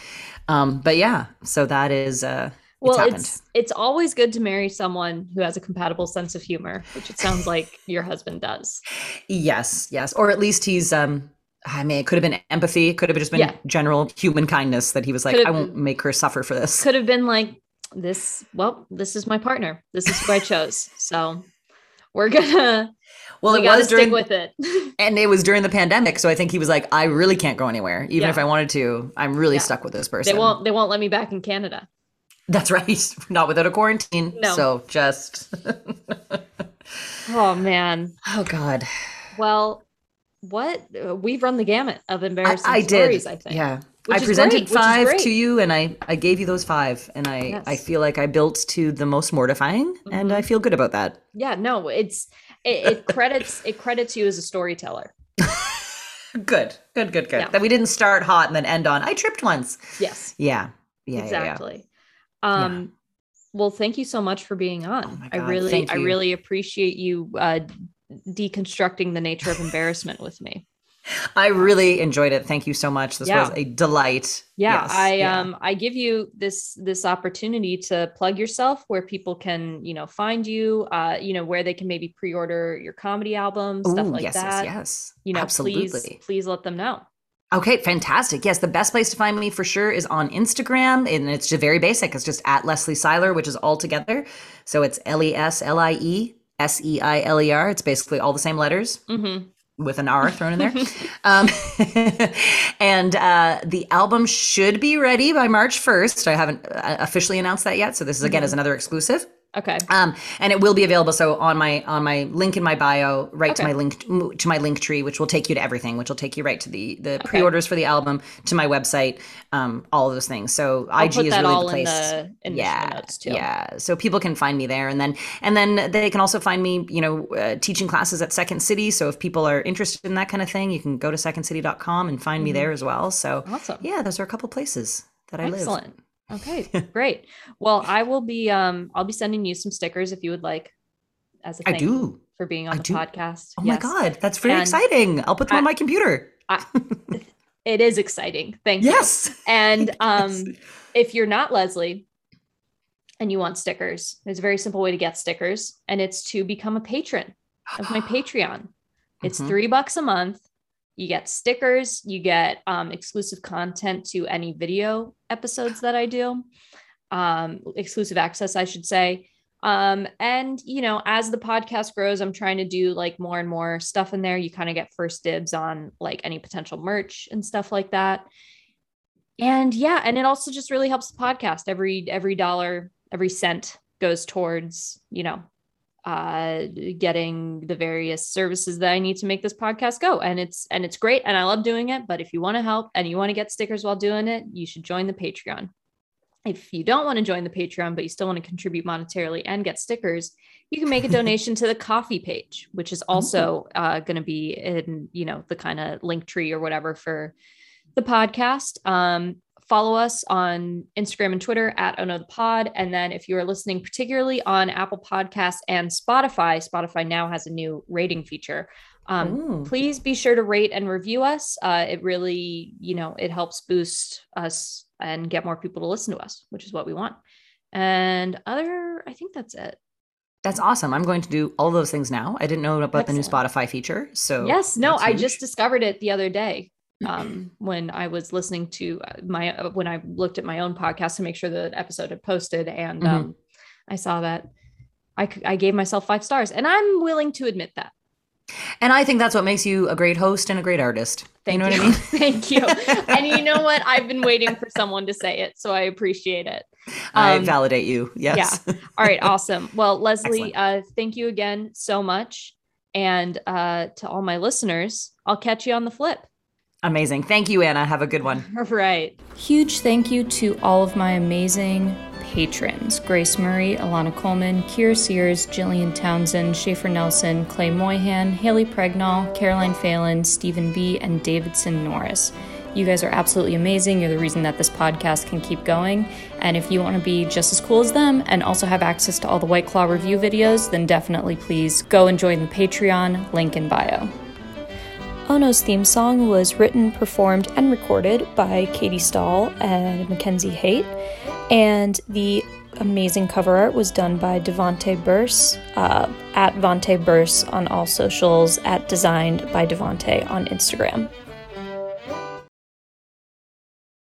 um but yeah so that is uh Well, it's it's it's always good to marry someone who has a compatible sense of humor, which it sounds like your husband does. Yes, yes. Or at least he's um I mean it could have been empathy, it could have just been Yeah. general human kindness that he was like, I won't make her suffer for this. Could have been like this. Well, this is my partner. This is who I chose. So we're gonna well, we it gotta was stick during with it. and it was during the pandemic, so I think he was like, I really can't go anywhere. Even Yeah. if I wanted to, I'm really Yeah. stuck with this person they won't they won't let me back in Canada. That's right. Not without a quarantine. No. So just Oh man. Oh God. Well, what we've run the gamut of I, embarrassing I did. stories. I think. Yeah. Which I presented great, five to you and I, I gave you those five and I, I feel like I built to the most mortifying and Mhm. I feel good about that. Yeah. No, it's it, it credits it credits you as a storyteller. Good, good, good, good. Yeah. That we didn't start hot and then end on. I tripped once. Yes. Yeah, yeah, yeah, yeah. exactly. Um. Well, thank you so much for being on. Oh I really, I really appreciate you uh, deconstructing the nature of embarrassment with me. I really enjoyed it. Thank you so much. This was a delight. Yeah, Yes, I yeah. um I give you this this opportunity to plug yourself where people can you know find you, uh, you know where they can maybe pre-order your comedy album, stuff Ooh, like yes, that. yes, yes. You know, absolutely. please please let them know. Okay, fantastic. Yes, the best place to find me for sure is on Instagram, and it's just very basic. It's just at Leslie Seiler, which is all together. So it's L E S L I E S E I L E R. It's basically all the same letters. hmm with an R thrown in there. um, and uh, the album should be ready by March 1st. I haven't uh, officially announced that yet. So this is again Mm-hmm. is another exclusive. Okay. Um, and it will be available. So on my on my link in my bio, right to my link to my Linktree, which will take you to everything, which will take you right to the the pre-orders for the album, to my website, um, all of those things. So I'll IG is really all the place. in the in the yeah, notes too. yeah. So people can find me there, and then and then they can also find me, you know, uh, teaching classes at Second City. So if people are interested in that kind of thing, you can go to secondcity.com and find me Mhm. there as well. So Awesome. yeah, those are a couple places that I live. Excellent. Okay, great. Well, I will be um I'll be sending you some stickers if you would like as a I thank do. for being on I the do. podcast. Oh my god, that's very And exciting! I'll put them I- on my computer. It is exciting. Thank you. Yes. And um Yes. if you're not Leslie and you want stickers, there's a very simple way to get stickers, and it's to become a patron of my Patreon. It's Mhm. three bucks a month. You get stickers, you get um, exclusive content to any video episodes that I do, um, exclusive access, I should say. Um, and you know, as the podcast grows, I'm trying to do like more and more stuff in there. You kind of get first dibs on like any potential merch and stuff like that. And yeah, and it also just really helps the podcast. Every every dollar, every cent goes towards, you know, uh getting the various services that I need to make this podcast go. And it's and it's great and I love doing it, but if you want to help and you want to get stickers while doing it, you should join the Patreon. if you don't want to join the Patreon, but you still want to contribute monetarily and get stickers, you can make a donation to the Ko-fi page, which is also uh, going to be in, you know, the kind of Linktree or whatever for the podcast. Um, follow us on Instagram and Twitter at Oh No the Pod. And then if you are listening particularly on Apple Podcasts and Spotify, Spotify now has a new rating feature. Um, please be sure to rate and review us. Uh, it really, you know, it helps boost us and get more people to listen to us, which is what we want. And other, I think that's it. That's awesome. I'm going to do all those things now. I didn't know about Excellent. the new Spotify feature. So, yes, no, I just discovered it the other day um, when I was listening to uh, my, uh, when I looked at my own podcast to make sure the episode had posted. And mm-hmm. um, I saw that I, I gave myself five stars. And I'm willing to admit that. And I think that's what makes you a great host and a great artist. Thank you know you. what I mean? Thank you. and you know what? I've been waiting for someone to say it, so I appreciate it. Um, I validate you. Yes. Yeah. All right. Awesome. Well, Leslie, uh, thank you again so much. And uh, to all my listeners, I'll catch you on the flip. Amazing. Thank you, Anna. Have a good one. All right. Huge thank you to all of my amazing patrons Grace Murray, Alana Coleman, Kira Sears, Jillian Townsend, Schaefer Nelson, Clay Moyhan, Haley Pregnall, Caroline Phelan, Stephen B., and Davidson Norris. You guys are absolutely amazing. You're the reason that this podcast can keep going. And if you want to be just as cool as them and also have access to all the White Claw review videos, then definitely please go and join the Patreon, link in bio. Ono's theme song was written, performed, and recorded by Katie Stahl and Mackenzie Haight and the amazing cover art was done by Devonte Burse uh, at Vonte Burse on all socials, at Designed by Devonte on Instagram.